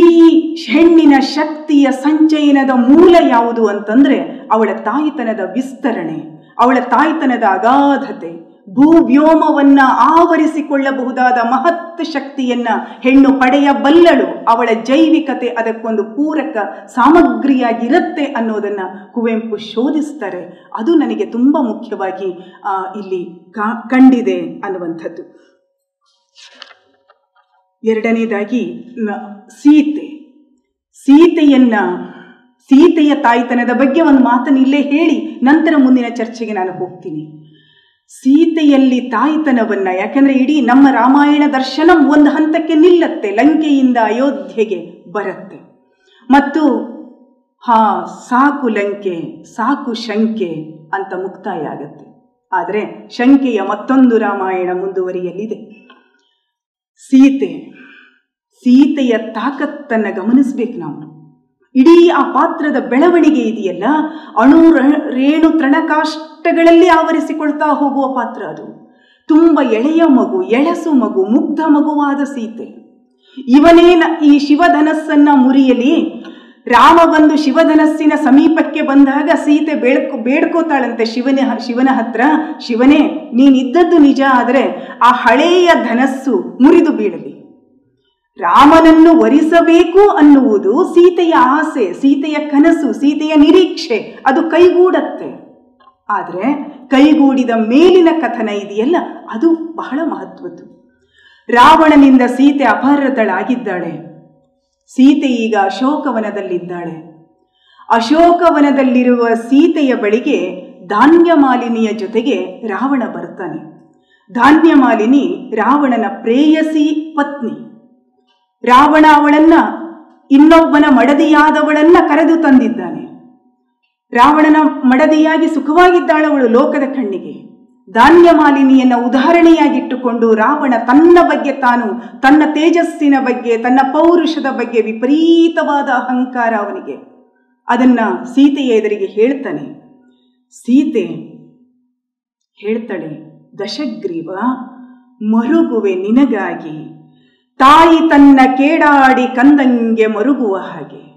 ಹೆಣ್ಣಿನ ಶಕ್ತಿಯ ಸಂಚಯನದ ಮೂಲ ಯಾವುದು ಅಂತಂದ್ರೆ ಅವಳ ತಾಯಿತನದ ವಿಸ್ತರಣೆ, ಅವಳ ತಾಯ್ತನದ ಅಗಾಧತೆ, ಭೂವ್ಯೋಮವನ್ನ ಆವರಿಸಿಕೊಳ್ಳಬಹುದಾದ ಮಹತ್ ಶಕ್ತಿಯನ್ನ ಹೆಣ್ಣು ಪಡೆಯಬಲ್ಲಳು, ಅವಳ ಜೈವಿಕತೆ ಅದಕ್ಕೊಂದು ಪೂರಕ ಸಾಮಗ್ರಿಯಾಗಿರುತ್ತೆ ಅನ್ನೋದನ್ನ ಕುವೆಂಪು ಶೋಧಿಸ್ತಾರೆ. ಅದು ನನಗೆ ತುಂಬ ಮುಖ್ಯವಾಗಿ ಇಲ್ಲಿ ಕಂಡಿದೆ ಅನ್ನುವಂಥದ್ದು. ಎರಡನೇದಾಗಿ ಸೀತೆ. ಸೀತೆಯನ್ನ, ಸೀತೆಯ ತಾಯ್ತನದ ಬಗ್ಗೆ ಒಂದು ಮಾತನ್ನು ಇಲ್ಲೇ ಹೇಳಿ, ನಂತರ ಮುಂದಿನ ಚರ್ಚೆಗೆ ನಾನು ಹೋಗ್ತೀನಿ. ಸೀತೆಯಲ್ಲಿ ತಾಯ್ತನವನ್ನ, ಯಾಕಂದ್ರೆ ಇಡೀ ನಮ್ಮ ರಾಮಾಯಣ ದರ್ಶನ ಒಂದು ಹಂತಕ್ಕೆ ನಿಲ್ಲತ್ತೆ, ಲಂಕೆಯಿಂದ ಅಯೋಧ್ಯೆಗೆ ಬರುತ್ತೆ. ಮತ್ತು, ಹಾ, ಸಾಕು ಲಂಕೆ, ಸಾಕು ಶಂಕೆ ಅಂತ ಮುಕ್ತಾಯ ಆಗತ್ತೆ. ಆದರೆ, ಶಂಕೆಯ ಮತ್ತೊಂದು ರಾಮಾಯಣ ಮುಂದುವರಿಯಲಿದೆ. ಸೀತೆ. ಸೀತೆಯ ತಾಕತ್ತನ್ನ ಗಮನಿಸ್ಬೇಕು ನಾವು. ಇಡೀ ಆ ಪಾತ್ರದ ಬೆಳವಣಿಗೆ ಇದೆಯಲ್ಲ? ಅಣು ರೇಣು ತೃಣಕಾಷ್ಟಗಳಲ್ಲಿ ಆವರಿಸಿಕೊಳ್ತಾ ಹೋಗುವ ಪಾತ್ರ ಅದು. ತುಂಬ ಎಳೆಯ ಮಗು, ಎಳಸು ಮಗು, ಮುಗ್ಧ ಮಗುವಾದ ಸೀತೆ. ಇವನೇ ಈ ಶಿವಧನಸ್ಸನ್ನ ಮುರಿಯಲಿ. ರಾಮ ಬಂದು ಶಿವಧನಸ್ಸಿನ ಸಮೀಪಕ್ಕೆ ಬಂದಾಗ ಸೀತೆ ಬೇಡ್ಕೊ ಬೇಡ್ಕೋತಾಳಂತೆ ಶಿವನ ಶಿವನ ಹತ್ರ. ಶಿವನೇ, ನೀನಿದ್ದದ್ದು ನಿಜ, ಆದರೆ ಆ ಹಳೆಯ ಧನಸ್ಸು ಮುರಿದು ಬೀಳಲಿ. ರಾಮನನ್ನು ವರಿಸಬೇಕು ಅನ್ನುವುದು ಸೀತೆಯ ಆಸೆ, ಸೀತೆಯ ಕನಸು, ಸೀತೆಯ ನಿರೀಕ್ಷೆ, ಅದು ಕೈಗೂಡತ್ತೆ. ಆದರೆ ಕೈಗೂಡಿದ ಮೇಲಿನ ಕಥನ ಇದೆಯಲ್ಲ, ಅದು ಬಹಳ ಮಹತ್ವದ್ದು. ರಾವಣನಿಂದ ಸೀತೆ ಅಪಹೃತಳಾಗಿದ್ದಾಳೆ ಸೀತೆ ಈಗ ಅಶೋಕವನದಲ್ಲಿದ್ದಾಳೆ. ಅಶೋಕವನದಲ್ಲಿರುವ ಸೀತೆಯ ಬಳಿಗೆ ಧಾನ್ಯಮಾಲಿನಿಯ ಜೊತೆಗೆ ರಾವಣ ಬರ್ತಾನೆ. ಧಾನ್ಯಮಾಲಿನಿ ರಾವಣನ ಪ್ರೇಯಸಿ ಪತ್ನಿ. ರಾವಣ ಅವಳನ್ನ, ಇನ್ನೊಬ್ಬನ ಮಡದಿಯಾದವಳನ್ನ ಕರೆದು ತಂದಿದ್ದಾನೆ. ರಾವಣನ ಮಡದಿಯಾಗಿ ಸುಖವಾಗಿದ್ದಾಳವಳು ಲೋಕದ ಕಣ್ಣಿಗೆ. ಧಾನ್ಯ ಮಾಲಿನಿಯನ್ನ ಉದಾಹರಣೆಯಾಗಿಟ್ಟುಕೊಂಡು ರಾವಣ ತನ್ನ ಬಗ್ಗೆ ತಾನು, ತನ್ನ ತೇಜಸ್ಸಿನ ಬಗ್ಗೆ, ತನ್ನ ಪೌರುಷದ ಬಗ್ಗೆ ವಿಪರೀತವಾದ ಅಹಂಕಾರ ಅವನಿಗೆ. ಅದನ್ನ ಸೀತೆಯ ಎದುರಿಗೆ ಹೇಳ್ತಾನೆ. ಸೀತೆ, ಹೇಳ್ತಾಳೆ, ದಶಗ್ರೀವ, ಮರುಗುವೆ ನಿನಗಾಗಿ ತಾಯಿ ತನ್ನ ಕೇಡಾಡಿ ಕಂದಂಗೆ ಮರುಗುವ ಹಾಗೆ.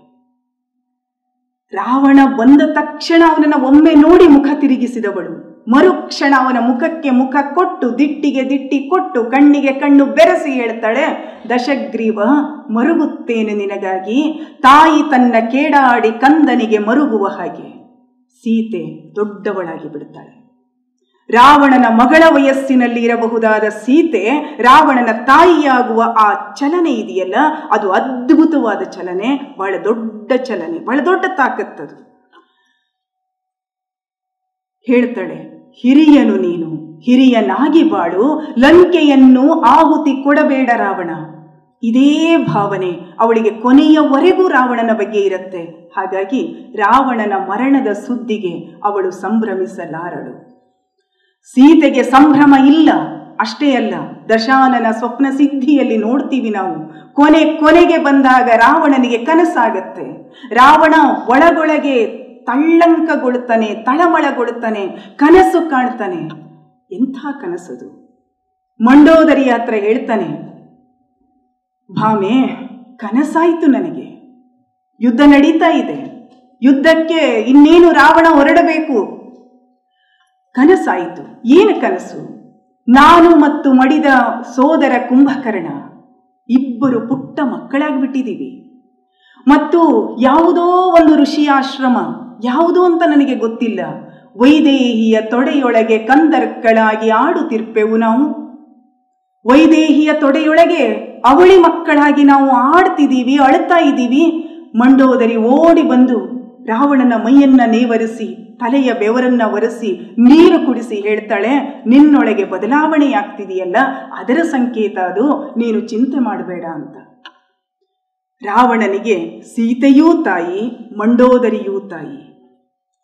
ರಾವಣ ಬಂದ ತಕ್ಷಣ ಅವನನ್ನ ಒಮ್ಮೆ ನೋಡಿ ಮುಖ ತಿರುಗಿಸಿದವಳು. ಮರುಕ್ಷಣ ಅವನ ಮುಖಕ್ಕೆ ಮುಖ ಕೊಟ್ಟು, ದಿಟ್ಟಿಗೆ ದಿಟ್ಟಿ ಕೊಟ್ಟು, ಕಣ್ಣಿಗೆ ಕಣ್ಣು ಬೆರೆಸಿ ಹೇಳ್ತಾಳೆ, ದಶಗ್ರೀವ, ಮರುಗುತ್ತೇನೆ ನಿನಗಾಗಿ. ತಾಯಿ ತನ್ನ ಕೇಡಾಡಿ ಕಂದನಿಗೆ ಮರುಗುವ ಹಾಗೆ. ಸೀತೆ ದೊಡ್ಡವಳಾಗಿ ಬಿಡ್ತಾಳೆ ರಾವಣನ ಮಗಳ ವಯಸ್ಸಿನಲ್ಲಿ ಇರಬಹುದಾದ ಸೀತೆ ರಾವಣನ ತಾಯಿಯಾಗುವ ಆ ಚಲನೆ ಇದೆಯಲ್ಲ, ಅದು ಅದ್ಭುತವಾದ ಚಲನೆ, ಬಹಳ ದೊಡ್ಡ ಚಲನೆ, ಬಹಳ ದೊಡ್ಡ ತಾಕತ್ತದು ಹೇಳ್ತಾಳೆ, ಹಿರಿಯನು ನೀನು, ಹಿರಿಯನಾಗಿ ಬಾಳು, ಲಂಕೆಯನ್ನು ಆಹುತಿ ಕೊಡಬೇಡ ರಾವಣ. ಇದೇ ಭಾವನೆ ಅವಳಿಗೆ ಕೊನೆಯವರೆಗೂ ರಾವಣನ ಬಗ್ಗೆ ಇರುತ್ತೆ. ಹಾಗಾಗಿ ರಾವಣನ ಮರಣದ ಸುದ್ದಿಗೆ ಅವಳು ಸಂಭ್ರಮಿಸಲಾರಳು. ಸೀತೆಗೆ ಸಂಭ್ರಮ ಇಲ್ಲ, ಅಷ್ಟೇ ಅಲ್ಲ, ದಶಾನನ ಸ್ವಪ್ನ ಸಿದ್ಧಿಯಲ್ಲಿ ನೋಡ್ತೀವಿ ನಾವು. ಕೊನೆ, ಕೊನೆಗೆ ಬಂದಾಗ ರಾವಣನಿಗೆ ಕನಸಾಗತ್ತೆ. ರಾವಣ ಒಳಗೊಳಗೆ ತಳ್ಳಂಕಗೊಳ್ತಾನೆ, ತಳಮಳಗೊಳ್ತಾನೆ, ಕನಸು ಕಾಣ್ತಾನೆ. ಎಂಥ ಕನಸದು? ಮಂಡೋದರಿ ಹತ್ರ ಹೇಳ್ತಾನೆ, ಭಾಮೆ, ಕನಸಾಯಿತು ನನಗೆ. ಯುದ್ಧ ನಡೀತಾ ಇದೆ. ಯುದ್ಧಕ್ಕೆ ಇನ್ನೇನು ರಾವಣ ಹೊರಡಬೇಕು. ಕನಸಾಯಿತು. ಏನು ಕನಸು? ನಾನು ಮತ್ತು ಮಡಿದ ಸೋದರ ಕುಂಭಕರ್ಣ ಇಬ್ಬರು ಪುಟ್ಟ ಮಕ್ಕಳಾಗ್ಬಿಟ್ಟಿದ್ದೀವಿ. ಮತ್ತು ಯಾವುದೋ ಒಂದು ಋಷಿಯಾಶ್ರಮ ಯಾವುದೋ ಅಂತ ನನಗೆ ಗೊತ್ತಿಲ್ಲ. ವೈದೇಹಿಯ ತೊಡೆಯೊಳಗೆ ಕಂದರ್ಕಳಾಗಿ ಆಡುತ್ತಿರ್ಪೆವು ನಾವು. ವೈದೇಹಿಯ ತೊಡೆಯೊಳಗೆ ಅವಳಿ ಮಕ್ಕಳಾಗಿ ನಾವು ಆಡ್ತಿದ್ದೀವಿ ಅಳ್ತಾ ಇದ್ದೀವಿ. ಮಂಡೋದರಿ ಓಡಿ ಬಂದು ರಾವಣನ ಮೈಯನ್ನ ನೇವರಿಸಿ, ತಲೆಯ ಬೆವರನ್ನ ಒರೆಸಿ, ನೀರು ಕುಡಿಸಿ ಹೇಳ್ತಾಳೆ, ನಿನ್ನೊಳಗೆ ಬದಲಾವಣೆಯಾಗ್ತಿದೆಯಲ್ಲ ಅದರ ಸಂಕೇತ ಅದು, ನೀನು ಚಿಂತೆ ಮಾಡಬೇಡ ಅಂತ. ರಾವಣನಿಗೆ, ಸೀತೆಯೂ ತಾಯಿ, ಮಂಡೋದರಿಯೂ ತಾಯಿ.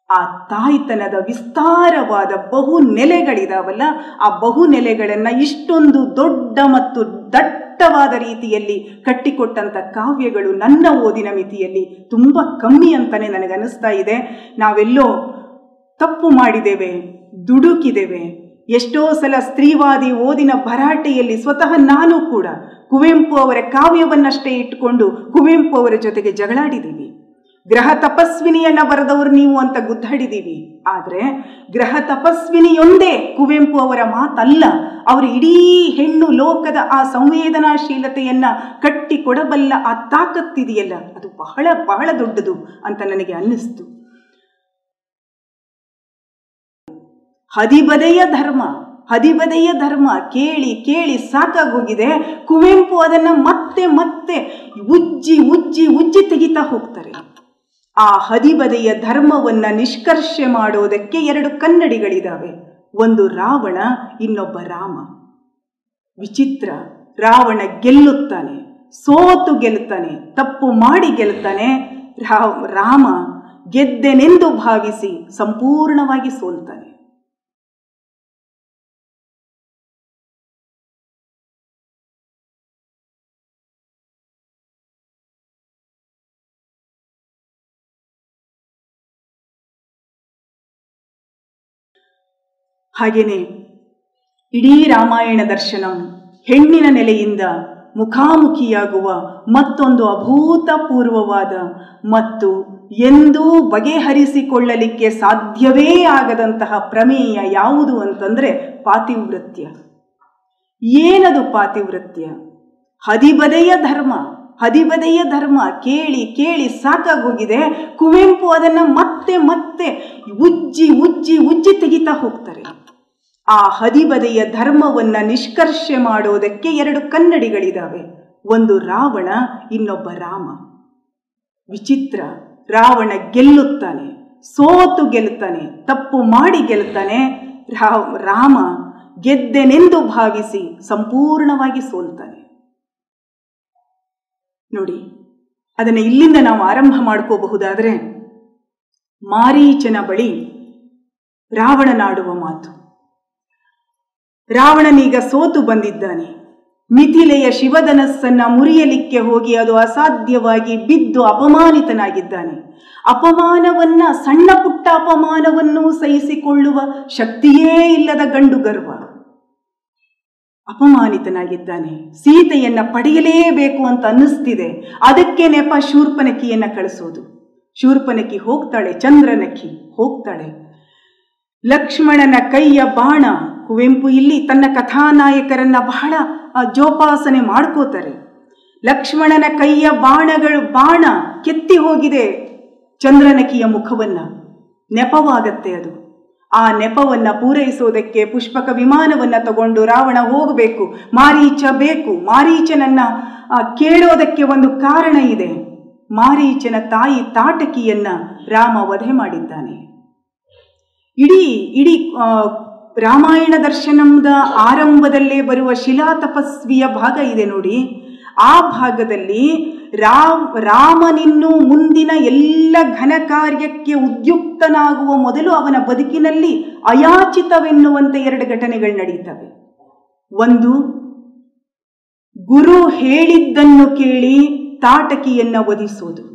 ಆ ತಾಯ್ತನದ ವಿಸ್ತಾರವಾದ ಬಹು ನೆಲೆಗಳಿದಾವಲ್ಲ ಆ ಬಹು ನೆಲೆಗಳನ್ನ ಇಷ್ಟೊಂದು ದೊಡ್ಡ ಮತ್ತು ದಟ್ಟ ದಟ್ಟವಾದ ರೀತಿಯಲ್ಲಿ ಕಟ್ಟಿಕೊಟ್ಟಂಥ ಕಾವ್ಯಗಳು ನನ್ನ ಓದಿನ ಮಿತಿಯಲ್ಲಿ ತುಂಬ ಕಮ್ಮಿ ಅಂತಲೇ ನನಗನ್ನಿಸ್ತಾ ಇದೆ. ನಾವೆಲ್ಲೋ ತಪ್ಪು ಮಾಡಿದ್ದೇವೆ, ದುಡುಕಿದ್ದೇವೆ, ಎಷ್ಟೋ ಸಲ ಸ್ತ್ರೀವಾದಿ ಓದಿನ ಭರಾಟೆಯಲ್ಲಿ ಸ್ವತಃ ನಾನು ಕೂಡ ಕುವೆಂಪು ಅವರ ಕಾವ್ಯವನ್ನಷ್ಟೇ ಇಟ್ಟುಕೊಂಡು ಕುವೆಂಪು ಅವರ ಜೊತೆಗೆ ಜಗಳಾಡಿದ್ದೀವಿ. ಗ್ರಹ ತಪಸ್ವಿನಿಯನ್ನ ಬರೆದವರು ನೀವು ಅಂತ ಗುದ್ದಾಡಿದ್ದೀವಿ. ಆದರೆ ಗ್ರಹ ತಪಸ್ವಿನಿಯೊಂದೇ ಕುವೆಂಪು ಅವರ ಮಾತಲ್ಲ. ಅವರು ಇಡೀ ಹೆಣ್ಣು ಲೋಕದ ಆ ಸಂವೇದನಾಶೀಲತೆಯನ್ನ ಕಟ್ಟಿಕೊಡಬಲ್ಲ ಆ ತಾಕತ್ತಿದೆಯಲ್ಲ. ಅದು ಬಹಳ ಬಹಳ ದೊಡ್ಡದು ಅಂತ ನನಗೆ ಅನ್ನಿಸ್ತು. ಹದಿಬದೆಯ ಧರ್ಮ ಹದಿಬದೆಯ ಧರ್ಮ ಕೇಳಿ ಕೇಳಿ ಸಾಕಾಗೋಗಿದೆ. ಕುವೆಂಪು ಅದನ್ನ ಮತ್ತೆ ಮತ್ತೆ ಉಜ್ಜಿ ಉಜ್ಜಿ ಉಜ್ಜಿ ತೆಗಿತಾ ಹೋಗ್ತಾರೆ. ಆ ಹದಿಬದೆಯ ಧರ್ಮವನ್ನ ನಿಷ್ಕರ್ಷೆ ಮಾಡೋದಕ್ಕೆ ಎರಡು ಕನ್ನಡಿಗಳಿದಾವೆ. ಒಂದು ರಾವಣ, ಇನ್ನೊಬ್ಬ ರಾಮ. ವಿಚಿತ್ರ, ರಾವಣ ಗೆಲ್ಲುತ್ತಾನೆ, ಸೋತು ಗೆಲ್ತಾನೆ ತಪ್ಪು ಮಾಡಿ ಗೆಲ್ತಾನೆ ರಾಮ ಗೆದ್ದೆನೆಂದು ಭಾವಿಸಿ ಸಂಪೂರ್ಣವಾಗಿ ಸೋಲ್ತಾನೆ. ಹಾಗೆಯೇ ಇಡೀ ರಾಮಾಯಣ ದರ್ಶನಂ ಹೆಣ್ಣಿನ ನೆಲೆಯಿಂದ ಮುಖಾಮುಖಿಯಾಗುವ ಮತ್ತೊಂದು ಅಭೂತಪೂರ್ವವಾದ ಮತ್ತು ಎಂದೂ ಬಗೆಹರಿಸಿಕೊಳ್ಳಲಿಕ್ಕೆ ಸಾಧ್ಯವೇ ಆಗದಂತಹ ಪ್ರಮೇಯ ಯಾವುದು ಅಂತಂದರೆ ಪಾತಿವೃತ್ಯ ಏನದು ಪಾತಿವೃತ್ಯ ಹದಿಬದೆಯ ಧರ್ಮ ಹದಿಬದೆಯ ಧರ್ಮ ಕೇಳಿ ಕೇಳಿ ಸಾಕಾಗೋಗಿದೆ, ಕುವೆಂಪು ಅದನ್ನು ಮತ್ತೆ ಮತ್ತೆ ಉಜ್ಜಿ ಉಜ್ಜಿ ಉಜ್ಜಿ ತೆಗಿತಾ ಹೋಗ್ತಾರೆ. ಆ ಹದಿಬದೆಯ ಧರ್ಮವನ್ನ ನಿಷ್ಕರ್ಷೆ ಮಾಡೋದಕ್ಕೆ ಎರಡು ಕನ್ನಡಿಗಳಿದಾವೆ. ಒಂದು ರಾವಣ, ಇನ್ನೊಬ್ಬ ರಾಮ. ವಿಚಿತ್ರ, ರಾವಣ ಗೆಲ್ಲುತ್ತಾನೆ, ಸೋತು ಗೆಲ್ತಾನೆ ತಪ್ಪು ಮಾಡಿ ಗೆಲ್ತಾನೆ ರಾಮ ಗೆದ್ದೆನೆಂದು ಭಾವಿಸಿ ಸಂಪೂರ್ಣವಾಗಿ ಸೋಲ್ತಾನೆ. ನೋಡಿ, ಅದನ್ನು ಇಲ್ಲಿಂದ ನಾವು ಆರಂಭ ಮಾಡ್ಕೋಬಹುದಾದರೆ ಮಾರೀಚನ ಬಳಿ ರಾವಣನಾಡುವ ಮಾತು. ರಾವಣನೀಗ ಸೋತು ಬಂದಿದ್ದಾನೆ. ಮಿಥಿಲೆಯ ಶಿವಧನಸ್ಸನ್ನ ಮುರಿಯಲಿಕ್ಕೆ ಹೋಗಿ ಅದು ಅಸಾಧ್ಯವಾಗಿ ಬಿದ್ದು ಅಪಮಾನಿತನಾಗಿದ್ದಾನೆ. ಅಪಮಾನವನ್ನ ಸಣ್ಣ ಪುಟ್ಟ ಅಪಮಾನವನ್ನು ಸಹಿಸಿಕೊಳ್ಳುವ ಶಕ್ತಿಯೇ ಇಲ್ಲದ ಗಂಡು ಗರ್ವ. ಅಪಮಾನಿತನಾಗಿದ್ದಾನೆ. ಸೀತೆಯನ್ನ ಪಡೆಯಲೇಬೇಕು ಅಂತ ಅನ್ನಿಸ್ತಿದೆ. ಅದಕ್ಕೆ ನೆಪ ಶೂರ್ಪನಕಿಯನ್ನ ಕಳಿಸೋದು. ಶೂರ್ಪನಕಿ ಹೋಗ್ತಾಳೆ ಚಂದ್ರನಕ್ಕಿ ಹೋಗ್ತಾಳೆ. ಲಕ್ಷ್ಮಣನ ಕೈಯ ಬಾಣ ಕುವೆಂಪು ಇಲ್ಲಿ ತನ್ನ ಕಥಾನಾಯಕರನ್ನ ಬಹಳ ಜೋಪಾಸನೆ ಮಾಡ್ಕೋತಾರೆ. ಲಕ್ಷ್ಮಣನ ಕೈಯ ಬಾಣಗಳು ಬಾಣ ಕೆತ್ತಿ ಹೋಗಿದೆ ಚಂದ್ರನಕಿಯ ಮುಖವನ್ನ. ನೆಪವಾಗತ್ತೆ ಅದು. ಆ ನೆಪವನ್ನ ಪೂರೈಸೋದಕ್ಕೆ ಪುಷ್ಪಕ ವಿಮಾನವನ್ನ ತಗೊಂಡು ರಾವಣ ಹೋಗಬೇಕು, ಮಾರೀಚ ಬೇಕು. ಮಾರೀಚನನ್ನ ಕೇಳೋದಕ್ಕೆ ಒಂದು ಕಾರಣ ಇದೆ. ಮಾರೀಚನ ತಾಯಿ ತಾಟಕಿಯನ್ನ ರಾಮ ವಧೆ ಮಾಡಿದ್ದಾನೆ. ಇಡೀ ಇಡೀ ರಾಮಾಯಣ ದರ್ಶನದ ಆರಂಭದಲ್ಲೇ ಬರುವ ಶಿಲಾ ತಪಸ್ವಿಯ ಭಾಗ ಇದೆ ನೋಡಿ. ಆ ಭಾಗದಲ್ಲಿ ರಾಮ್ ರಾಮನಿನ್ನು ಮುಂದಿನ ಎಲ್ಲ ಘನ ಕಾರ್ಯಕ್ಕೆ ಉದ್ಯುಕ್ತನಾಗುವ ಮೊದಲು ಅವನ ಬದುಕಿನಲ್ಲಿ ಅಯಾಚಿತವೆನ್ನುವಂತೆ ಎರಡು ಘಟನೆಗಳು ನಡೆಯುತ್ತವೆ ಒಂದು, ಗುರು ಹೇಳಿದ್ದನ್ನು ಕೇಳಿ ತಾಟಕಿಯನ್ನ ವಧಿಸೋದು.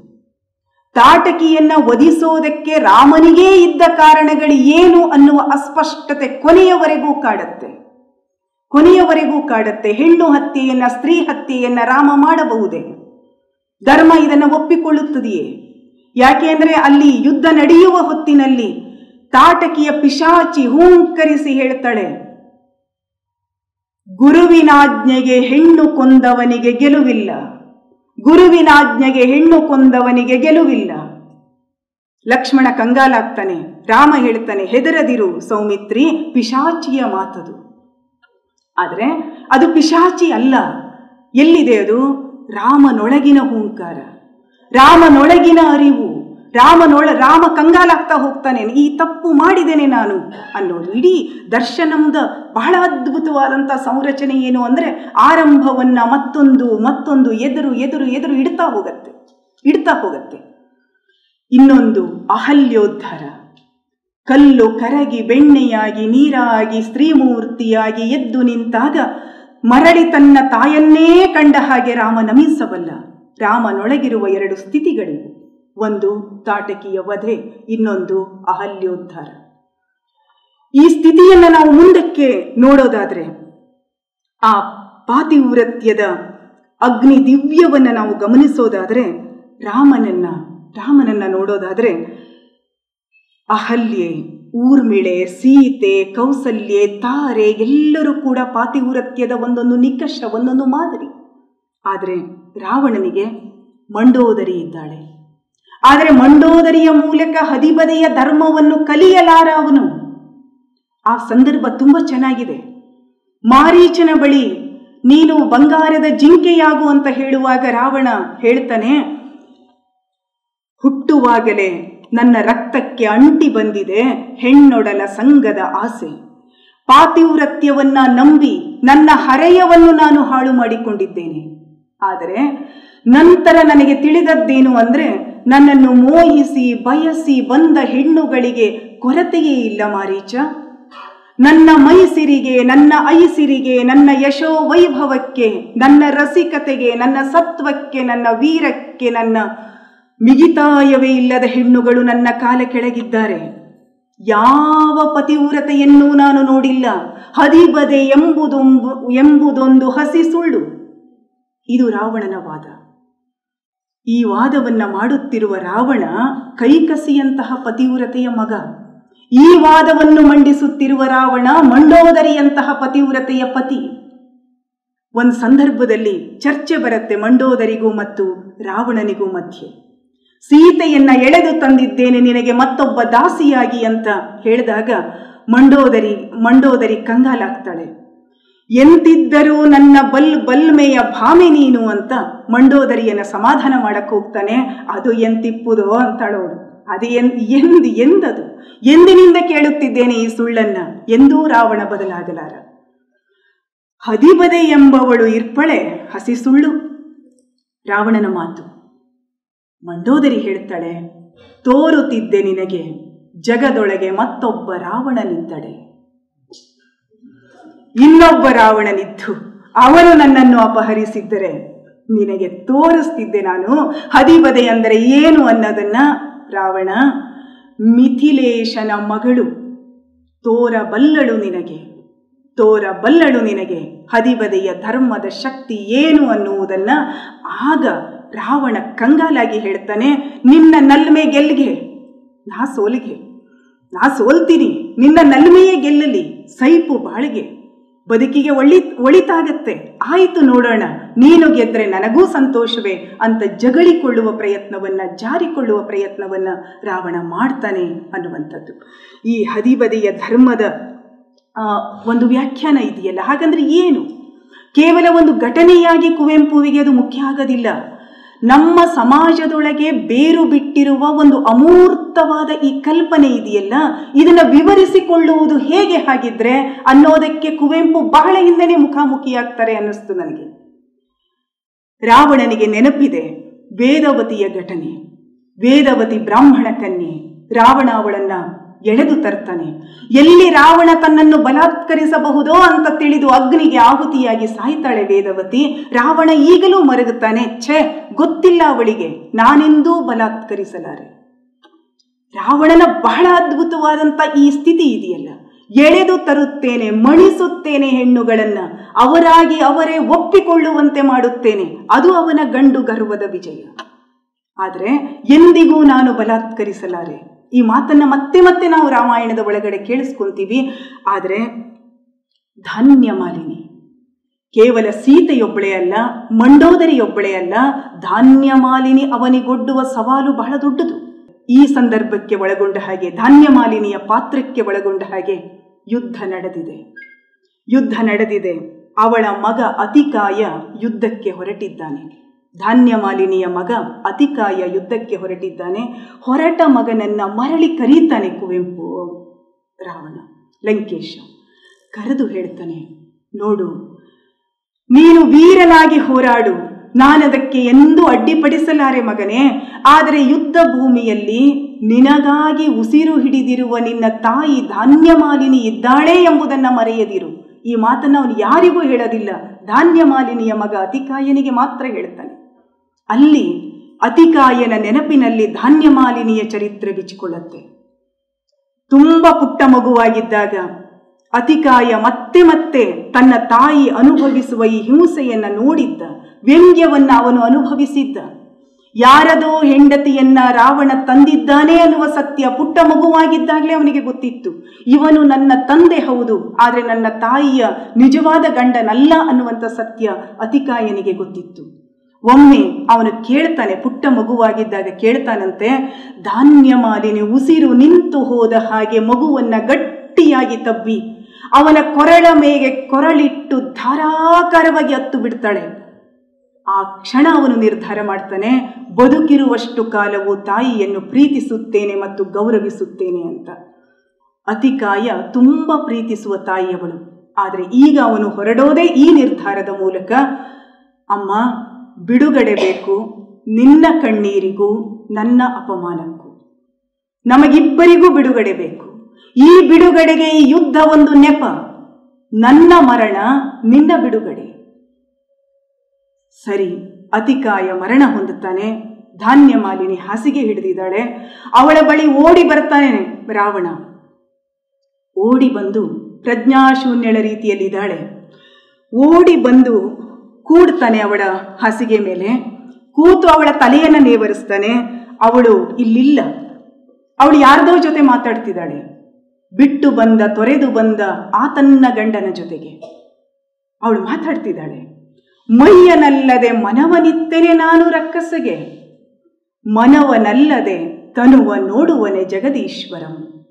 ತಾಟಕಿಯನ್ನ ಒದಿಸೋದಕ್ಕೆ ರಾಮನಿಗೇ ಇದ್ದ ಕಾರಣಗಳು ಏನು ಅನ್ನುವ ಅಸ್ಪಷ್ಟತೆ ಕೊನೆಯವರೆಗೂ ಕಾಡತ್ತೆ. ಕೊನೆಯವರೆಗೂ ಕಾಡತ್ತೆ ಹೆಣ್ಣು ಹತ್ಯೆಯನ್ನ, ಸ್ತ್ರೀ ಹತ್ಯೆಯನ್ನ ರಾಮ ಮಾಡಬಹುದೇ? ಧರ್ಮ ಇದನ್ನು ಒಪ್ಪಿಕೊಳ್ಳುತ್ತದೆಯೇ? ಯಾಕೆ ಅಂದರೆ ಅಲ್ಲಿ ಯುದ್ಧ ನಡೆಯುವ ಹೊತ್ತಿನಲ್ಲಿ ತಾಟಕಿಯ ಪಿಶಾಚಿ ಹೂಂಕರಿಸಿ ಹೇಳ್ತಾಳೆ, ಗುರುವಿನಾಜ್ಞೆಗೆ ಹೆಣ್ಣು ಕೊಂದವನಿಗೆ ಗೆಲುವಿಲ್ಲ. ಗುರುವಿನಾಜ್ಞೆಗೆ ಹೆಣ್ಣು ಕೊಂದವನಿಗೆ ಗೆಲುವಿಲ್ಲ. ಲಕ್ಷ್ಮಣ ಕಂಗಾಲಾಗ್ತಾನೆ, ರಾಮ ಹೇಳ್ತಾನೆ, ಹೆದರದಿರು ಸೌಮಿತ್ರಿ, ಪಿಶಾಚಿಯ ಮಾತದು. ಆದರೆ ಅದು ಪಿಶಾಚಿ ಅಲ್ಲ. ಎಲ್ಲಿದೆ ಅದು? ರಾಮನೊಳಗಿನ ಹೂಂಕಾರ. ರಾಮನೊಳಗಿನ ಅರಿವು. ರಾಮನೊಳ ರಾಮ ಕಂಗಾಲಾಗ್ತಾ ಹೋಗ್ತಾನೆ ಈ ತಪ್ಪು ಮಾಡಿದ್ದೇನೆ ನಾನು ಅನ್ನೋದು. ಇಡೀ ದರ್ಶನಂದ ಬಹಳ ಅದ್ಭುತವಾದಂಥ ಸಂರಚನೆ ಏನು ಅಂದರೆ ಆರಂಭವನ್ನ ಮತ್ತೊಂದು ಮತ್ತೊಂದು ಎದುರು ಎದುರು ಎದುರು ಇಡ್ತಾ ಹೋಗತ್ತೆ ಇಡ್ತಾ ಹೋಗತ್ತೆ. ಇನ್ನೊಂದು ಅಹಲ್ಯೋದ್ಧಾರ. ಕಲ್ಲು ಕರಗಿ ಬೆಣ್ಣೆಯಾಗಿ, ನೀರಾಗಿ, ಸ್ತ್ರೀಮೂರ್ತಿಯಾಗಿ ಎದ್ದು ನಿಂತಾಗ ಮರಳಿ ತನ್ನ ತಾಯನ್ನೇ ಕಂಡ ಹಾಗೆ ರಾಮ ನಮಿಸಬಲ್ಲ. ರಾಮನೊಳಗಿರುವ ಎರಡು ಸ್ಥಿತಿಗಳಿವೆ. ಒಂದು ತಾಟಕಿಯ ವಧೆ, ಇನ್ನೊಂದು ಅಹಲ್ಯೋದ್ಧಾರ. ಈ ಸ್ಥಿತಿಯನ್ನು ನಾವು ಮುಂದಕ್ಕೆ ನೋಡೋದಾದ್ರೆ, ಆ ಪಾತಿವ್ರತ್ಯದ ಅಗ್ನಿ ದಿವ್ಯವನ್ನು ನಾವು ಗಮನಿಸೋದಾದ್ರೆ, ರಾಮನನ್ನ ರಾಮನನ್ನ ನೋಡೋದಾದ್ರೆ, ಅಹಲ್ಯೆ, ಊರ್ಮಿಳೆ, ಸೀತೆ, ಕೌಸಲ್ಯೆ, ತಾರೆ ಎಲ್ಲರೂ ಕೂಡ ಪಾತಿವ್ರತ್ಯದ ಒಂದೊಂದು ನಿಕಷ, ಒಂದೊಂದು ಮಾದರಿ. ಆದರೆ ರಾವಣನಿಗೆ ಮಂಡೋದರಿ ಇದ್ದಾಳೆ. ಆದರೆ ಮಂಡೋದರಿಯ ಮೂಲಕ ಹದಿಬದೆಯ ಧರ್ಮವನ್ನು ಕಲಿಯಲಾರ ಅವನು. ಆ ಸಂದರ್ಭ ತುಂಬ ಚೆನ್ನಾಗಿದೆ. ಮಾರೀಚನ ಬಳಿ ನೀನು ಬಂಗಾರದ ಜಿಂಕೆಯಾಗು ಅಂತ ಹೇಳುವಾಗ ರಾವಣ ಹೇಳ್ತಾನೆ, ಹುಟ್ಟುವಾಗಲೇ ನನ್ನ ರಕ್ತಕ್ಕೆ ಅಂಟಿ ಬಂದಿದೆ, ಹೆಣ್ಣೊಡಲ ಸಂಘದ ಆಸೆ. ಪಾತಿವ್ರತ್ಯವನ್ನ ನಂಬಿ ನನ್ನ ಹರೆಯವನ್ನು ನಾನು ಹಾಳು ಮಾಡಿಕೊಂಡಿದ್ದೇನೆ ಆದರೆ ನಂತರ ನನಗೆ ತಿಳಿದದ್ದೇನು ಅಂದರೆ, ನನ್ನನ್ನು ಮೋಹಿಸಿ, ಬಯಸಿ ಬಂದ ಹೆಣ್ಣುಗಳಿಗೆ ಕೊರತೆಯೇ ಇಲ್ಲ ಮಾರೀಚ. ನನ್ನ ಮೈಸಿರಿಗೆ, ನನ್ನ ಐಸಿರಿಗೆ, ನನ್ನ ಯಶೋ ವೈಭವಕ್ಕೆ ನನ್ನ ರಸಿಕತೆಗೆ, ನನ್ನ ಸತ್ವಕ್ಕೆ, ನನ್ನ ವೀರಕ್ಕೆ ನನ್ನ ಮಿಗಿತಾಯವೇ ಇಲ್ಲದ ಹೆಣ್ಣುಗಳು ನನ್ನ ಕಾಲ ಕೆಳಗಿದ್ದಾರೆ. ಯಾವ ಪತಿವ್ರತೆಯನ್ನೂ ನಾನು ನೋಡಿಲ್ಲ. ಹದಿಬದೆ ಎಂಬುದೊಂಬು, ಎಂಬುದೊಂದು ಹಸಿ ಸುಳ್ಳು. ಇದು ರಾವಣನ ವಾದ. ಈ ವಾದವನ್ನ ಮಾಡುತ್ತಿರುವ ರಾವಣ ಕೈಕಸಿಯಂತಹ ಪತಿವ್ರತೆಯ ಮಗ. ಈ ವಾದವನ್ನು ಮಂಡಿಸುತ್ತಿರುವ ರಾವಣ ಮಂಡೋದರಿಯಂತಹ ಪತಿವ್ರತೆಯ ಪತಿ. ಒಂದು ಸಂದರ್ಭದಲ್ಲಿ ಚರ್ಚೆ ಬರುತ್ತೆ ಮಂಡೋದರಿಗೂ ಮತ್ತು ರಾವಣನಿಗೂ ಮಧ್ಯೆ. ಸೀತೆಯನ್ನ ಎಳೆದು ತಂದಿದ್ದೇನೆ ನಿನಗೆ ಮತ್ತೊಬ್ಬ ದಾಸಿಯಾಗಿ ಅಂತ ಹೇಳಿದಾಗ ಮಂಡೋದರಿ ಮಂಡೋದರಿ ಕಂಗಾಲಾಗ್ತಾಳೆ. ಎಂತಿದ್ದರೂ ನನ್ನ ಬಲ್ ಬಲ್ಮೆಯ ಭಾಮೆ ನೀನು ಅಂತ ಮಂಡೋದರಿಯನ್ನ ಸಮಾಧಾನ ಮಾಡಕ್ಕೆ ಹೋಗ್ತಾನೆ. ಅದು ಎಂತಿಪ್ಪುದೋ ಅಂತಾಳೋಳು ಅದು ಎನ್, ಎಂದ್ ಎಂದದು? ಎಂದಿನಿಂದ ಕೇಳುತ್ತಿದ್ದೇನೆ ಈ ಸುಳ್ಳನ್ನ? ಎಂದೂ ರಾವಣ ಬದಲಾಗಲಾರ. ಹದಿಬದೆ ಎಂಬವಳು ಇರ್ಪಳೆ, ಹಸಿ ಸುಳ್ಳು. ರಾವಣನ ಮಾತು. ಮಂಡೋದರಿ ಹೇಳ್ತಾಳೆ, ತೋರುತ್ತಿದ್ದೆ ನಿನಗೆ, ಜಗದೊಳಗೆ ಮತ್ತೊಬ್ಬ ರಾವಣನಿದ್ದಡೆ ಇನ್ನೊಬ್ಬ ರಾವಣನಿದ್ದು ಅವನು ನನ್ನನ್ನು ಅಪಹರಿಸಿದ್ದರೆ ನಿನಗೆ ತೋರಿಸ್ತಿದ್ದೆ ನಾನು. ಹದಿಬದೆ ಅಂದರೆ ಏನು ಅನ್ನೋದನ್ನ ರಾವಣ, ಮಿಥಿಲೇಶನ ಮಗಳು ತೋರಬಲ್ಲಳು ನಿನಗೆ ತೋರಬಲ್ಲಳು ನಿನಗೆ. ಹದಿಬದೆಯ ಧರ್ಮದ ಶಕ್ತಿ ಏನು ಅನ್ನುವುದನ್ನ ಆಗ ರಾವಣ ಕಂಗಾಲಾಗಿ ಹೇಳ್ತಾನೆ, ನಿನ್ನ ನಲ್ಮೆ ಗೆಲ್ಗೆ ನಾ ಸೋಲಿಗೆ. ನಾ ಸೋಲ್ತೀನಿ. ನಿನ್ನ ನಲ್ಮೆಯೇ ಗೆಲ್ಲಲಿ. ಸೈಪು ಬಾಳಿಗೆ. ಬದುಕಿಗೆ ಒಳ್ಳಿ ಒಳಿತಾಗತ್ತೆ. ಆಯಿತು ನೋಡೋಣ, ನೀನು ಗೆದ್ರೆ ನನಗೂ ಸಂತೋಷವೇ ಅಂತ ಜಗಳಿಕೊಳ್ಳುವ ಪ್ರಯತ್ನವನ್ನು, ಜಾರಿಕೊಳ್ಳುವ ಪ್ರಯತ್ನವನ್ನು ರಾವಣ ಮಾಡ್ತಾನೆ ಅನ್ನುವಂಥದ್ದು. ಈ ಹದಿಬದಿಯ ಧರ್ಮದ ಒಂದು ವ್ಯಾಖ್ಯಾನ ಇದೆಯಲ್ಲ? ಹಾಗಂದ್ರೆ ಏನು? ಕೇವಲ ಒಂದು ಘಟನೆಯಾಗಿ ಕುವೆಂಪುವಿಗೆ ಅದು ಮುಖ್ಯ ಆಗೋದಿಲ್ಲ. ನಮ್ಮ ಸಮಾಜದೊಳಗೆ ಬೇರು ಬಿಟ್ಟಿರುವ ಒಂದು ಅಮೂರ್ತವಾದ ಈ ಕಲ್ಪನೆ ಇದೆಯಲ್ಲ? ಇದನ್ನು ವಿವರಿಸಿಕೊಳ್ಳುವುದು ಹೇಗೆ ಹಾಗಿದ್ರೆ ಅನ್ನೋದಕ್ಕೆ ಕುವೆಂಪು ಬಹಳ ಹಿಂದೆನೆ ಮುಖಾಮುಖಿಯಾಗ್ತಾರೆ ಅನ್ನಿಸ್ತು ನನಗೆ. ರಾವಣನಿಗೆ ನೆನಪಿದೆ ವೇದವತಿಯ ಘಟನೆ. ವೇದವತಿ ಬ್ರಾಹ್ಮಣ ಕನ್ಯೆ. ರಾವಣ ಅವಳನ್ನ ಎಳೆದು ತರ್ತಾನೆ. ಎಲ್ಲಿ ರಾವಣ ತನ್ನನ್ನು ಬಲಾತ್ಕರಿಸಬಹುದೋ ಅಂತ ತಿಳಿದು ಅಗ್ನಿಗೆ ಆಹುತಿಯಾಗಿ ಸಾಯ್ತಾಳೆ ವೇದವತಿ. ರಾವಣ ಈಗಲೂ ಮರಗುತ್ತಾನೆ, ಛೇ, ಗೊತ್ತಿಲ್ಲ ಅವಳಿಗೆ, ನಾನೆಂದೂ ಬಲಾತ್ಕರಿಸಲಾರೆ. ರಾವಣನ ಬಹಳ ಅದ್ಭುತವಾದಂತ ಈ ಸ್ಥಿತಿ ಇದೆಯಲ್ಲ. ಎಳೆದು ತರುತ್ತೇನೆ, ಮಣಿಸುತ್ತೇನೆ ಹೆಣ್ಣುಗಳನ್ನ, ಅವರಾಗಿ ಅವರೇ ಒಪ್ಪಿಕೊಳ್ಳುವಂತೆ ಮಾಡುತ್ತೇನೆ, ಅದು ಅವನ ಗಂಡು ಗರ್ವದ ವಿಜಯ. ಆದರೆ ಎಂದಿಗೂ ನಾನು ಬಲಾತ್ಕರಿಸಲಾರೆ? ಈ ಮಾತನ್ನ ಮತ್ತೆ ಮತ್ತೆ ನಾವು ರಾಮಾಯಣದ ಒಳಗಡೆ ಕೇಳಿಸ್ಕೊಂತೀವಿ. ಆದರೆ ಧಾನ್ಯ ಮಾಲಿನಿ. ಕೇವಲ ಸೀತೆಯೊಬ್ಬಳೇ ಅಲ್ಲ, ಮಂಡೋದರಿಯೊಬ್ಬಳೇ ಅಲ್ಲ, ಧಾನ್ಯ ಮಾಲಿನಿ ಅವನಿಗೊಡ್ಡುವ ಸವಾಲು ಬಹಳ ದೊಡ್ಡದು. ಈ ಸಂದರ್ಭಕ್ಕೆ ಒಳಗೊಂಡ ಹಾಗೆ, ಧಾನ್ಯ ಮಾಲಿನಿಯ ಪಾತ್ರಕ್ಕೆ ಒಳಗೊಂಡ ಹಾಗೆ ಯುದ್ಧ ನಡೆದಿದೆ. ಯುದ್ಧ ನಡೆದಿದೆ. ಅವಳ ಮಗ ಅತಿಕಾಯ ಯುದ್ಧಕ್ಕೆ ಹೊರಟಿದ್ದಾನೆ. ಧಾನ್ಯ ಮಾಲಿನಿಯ ಮಗ ಅತಿಕಾಯ ಯುದ್ಧಕ್ಕೆ ಹೊರಟಿದ್ದಾನೆ. ಹೊರಟ ಮಗನನ್ನ ಮರಳಿ ಕರೀತಾನೆ ಕುವೆಂಪು, ರಾವಣ, ಲಂಕೇಶ. ಕರೆದು ಹೇಳ್ತಾನೆ, ನೋಡು, ನೀನು ವೀರನಾಗಿ ಹೋರಾಡು. ನಾನದಕ್ಕೆ ಎಂದೂ ಅಡ್ಡಿಪಡಿಸಲಾರೆ ಮಗನೇ. ಆದರೆ ಯುದ್ಧ ಭೂಮಿಯಲ್ಲಿ ನಿನಗಾಗಿ ಉಸಿರು ಹಿಡಿದಿರುವ ನಿನ್ನ ತಾಯಿ ಧಾನ್ಯಮಾಲಿನಿ ಇದ್ದಾಳೆ ಎಂಬುದನ್ನು ಮರೆಯದಿರು. ಈ ಮಾತನ್ನು ಅವನು ಯಾರಿಗೂ ಹೇಳೋದಿಲ್ಲ. ಧಾನ್ಯ ಮಾಲಿನಿಯ ಮಗ ಅತಿಕಾಯನಿಗೆ ಮಾತ್ರ ಹೇಳ್ತಾನೆ. ಅಲ್ಲಿ ಅತಿಕಾಯನ ನೆನಪಿನಲ್ಲಿ ಧಾನ್ಯ ಮಾಲಿನಿಯ ಚರಿತ್ರೆ ಬಿಚ್ಚಿಕೊಳ್ಳುತ್ತೆ. ತುಂಬ ಪುಟ್ಟ ಮಗುವಾಗಿದ್ದಾಗ ಅತಿಕಾಯ ಮತ್ತೆ ಮತ್ತೆ ತನ್ನ ತಾಯಿ ಅನುಭವಿಸುವ ಈ ಹಿಂಸೆಯನ್ನ ನೋಡಿದ್ದ, ವ್ಯಂಗ್ಯವನ್ನ ಅವನು ಅನುಭವಿಸಿದ್ದ. ಯಾರದೋ ಹೆಂಡತಿಯನ್ನ ರಾವಣ ತಂದಿದ್ದಾನೆ ಅನ್ನುವ ಸತ್ಯ ಪುಟ್ಟ ಮಗುವಾಗಿದ್ದಾಗಲೇ ಅವನಿಗೆ ಗೊತ್ತಿತ್ತು. ಇವನು ನನ್ನ ತಂದೆ ಹೌದು, ಆದರೆ ನನ್ನ ತಾಯಿಯ ನಿಜವಾದ ಗಂಡನಲ್ಲ ಅನ್ನುವಂಥ ಸತ್ಯ ಅತಿಕಾಯನಿಗೆ ಗೊತ್ತಿತ್ತು. ಒಮ್ಮೆ ಅವನು ಕೇಳ್ತಾನೆ, ಪುಟ್ಟ ಮಗುವಾಗಿದ್ದಾಗ ಕೇಳ್ತಾನಂತೆ, ಧಾನ್ಯ ಮಾಲಿನಿ, ಉಸಿರು ನಿಂತು ಹೋದ ಹಾಗೆ ಮಗುವನ್ನ ಗಟ್ಟಿಯಾಗಿ ತಬ್ಬಿ, ಅವನ ಕೊರಳ ಮೇಗೆ ಕೊರಳಿಟ್ಟು ಧಾರಾಕಾರವಾಗಿ ಹತ್ತು ಬಿಡ್ತಾಳೆ. ಆ ಕ್ಷಣ ಅವನು ನಿರ್ಧಾರ ಮಾಡ್ತಾನೆ, ಬದುಕಿರುವಷ್ಟು ಕಾಲವು ತಾಯಿಯನ್ನು ಪ್ರೀತಿಸುತ್ತೇನೆ ಮತ್ತು ಗೌರವಿಸುತ್ತೇನೆ ಅಂತ. ಅತಿಕಾಯ ತುಂಬ ಪ್ರೀತಿಸುವ ತಾಯಿಯವಳು. ಆದರೆ ಈಗ ಅವನು ಹೊರಡೋದೇ ಈ ನಿರ್ಧಾರದ ಮೂಲಕ, ಅಮ್ಮ ಬಿಡುಗಡೆ ಬೇಕು ನಿನ್ನ ಕಣ್ಣೀರಿಗೂ ನನ್ನ ಅಪಮಾನಕ್ಕೂ. ನಮಗಿಬ್ಬರಿಗೂ ಬಿಡುಗಡೆ ಬೇಕು. ಈ ಬಿಡುಗಡೆಗೆ ಈ ಯುದ್ಧ ಒಂದು ನೆಪ. ನನ್ನ ಮರಣ ನಿನ್ನ ಬಿಡುಗಡೆ. ಸರಿ, ಅತಿಕಾಯ ಮರಣ ಹೊಂದುತ್ತಾನೆ. ಧಾನ್ಯ ಮಾಲಿನಿ ಹಾಸಿಗೆ ಹಿಡಿದಿದ್ದಾಳೆ. ಅವಳ ಬಳಿ ಓಡಿ ಬರ್ತಾನೆ ರಾವಣ. ಓಡಿ ಬಂದು ಪ್ರಜ್ಞಾಶೂನ್ಯಳ ರೀತಿಯಲ್ಲಿದ್ದಾಳೆ. ಓಡಿ ಬಂದು ಕೂಡ್ತಾನೆ ಅವಳ ಹಾಸಿಗೆ ಮೇಲೆ. ಕೂತು ಅವಳ ತಲೆಯನ್ನು ನೇವರಿಸ್ತಾನೆ. ಅವಳು ಇಲ್ಲಿಲ್ಲ. ಅವಳು ಯಾರ್ದೋ ಜೊತೆ ಮಾತಾಡ್ತಿದ್ದಾಳೆ. ಬಿಟ್ಟು ಬಂದ, ತೊರೆದು ಬಂದ ಆತನ್ನ ಗಂಡನ ಜೊತೆಗೆ ಅವಳು ಮಾತಾಡ್ತಿದ್ದಾಳೆ. ಮೈಯನಲ್ಲದೆ ಮನವನಿತ್ತೇನೆ ನಾನು ರಕ್ಕಸಗೆ. ಮನವನಲ್ಲದೆ ತನುವ ನೋಡುವನೆ ಜಗದೀಶ್ವರಂ.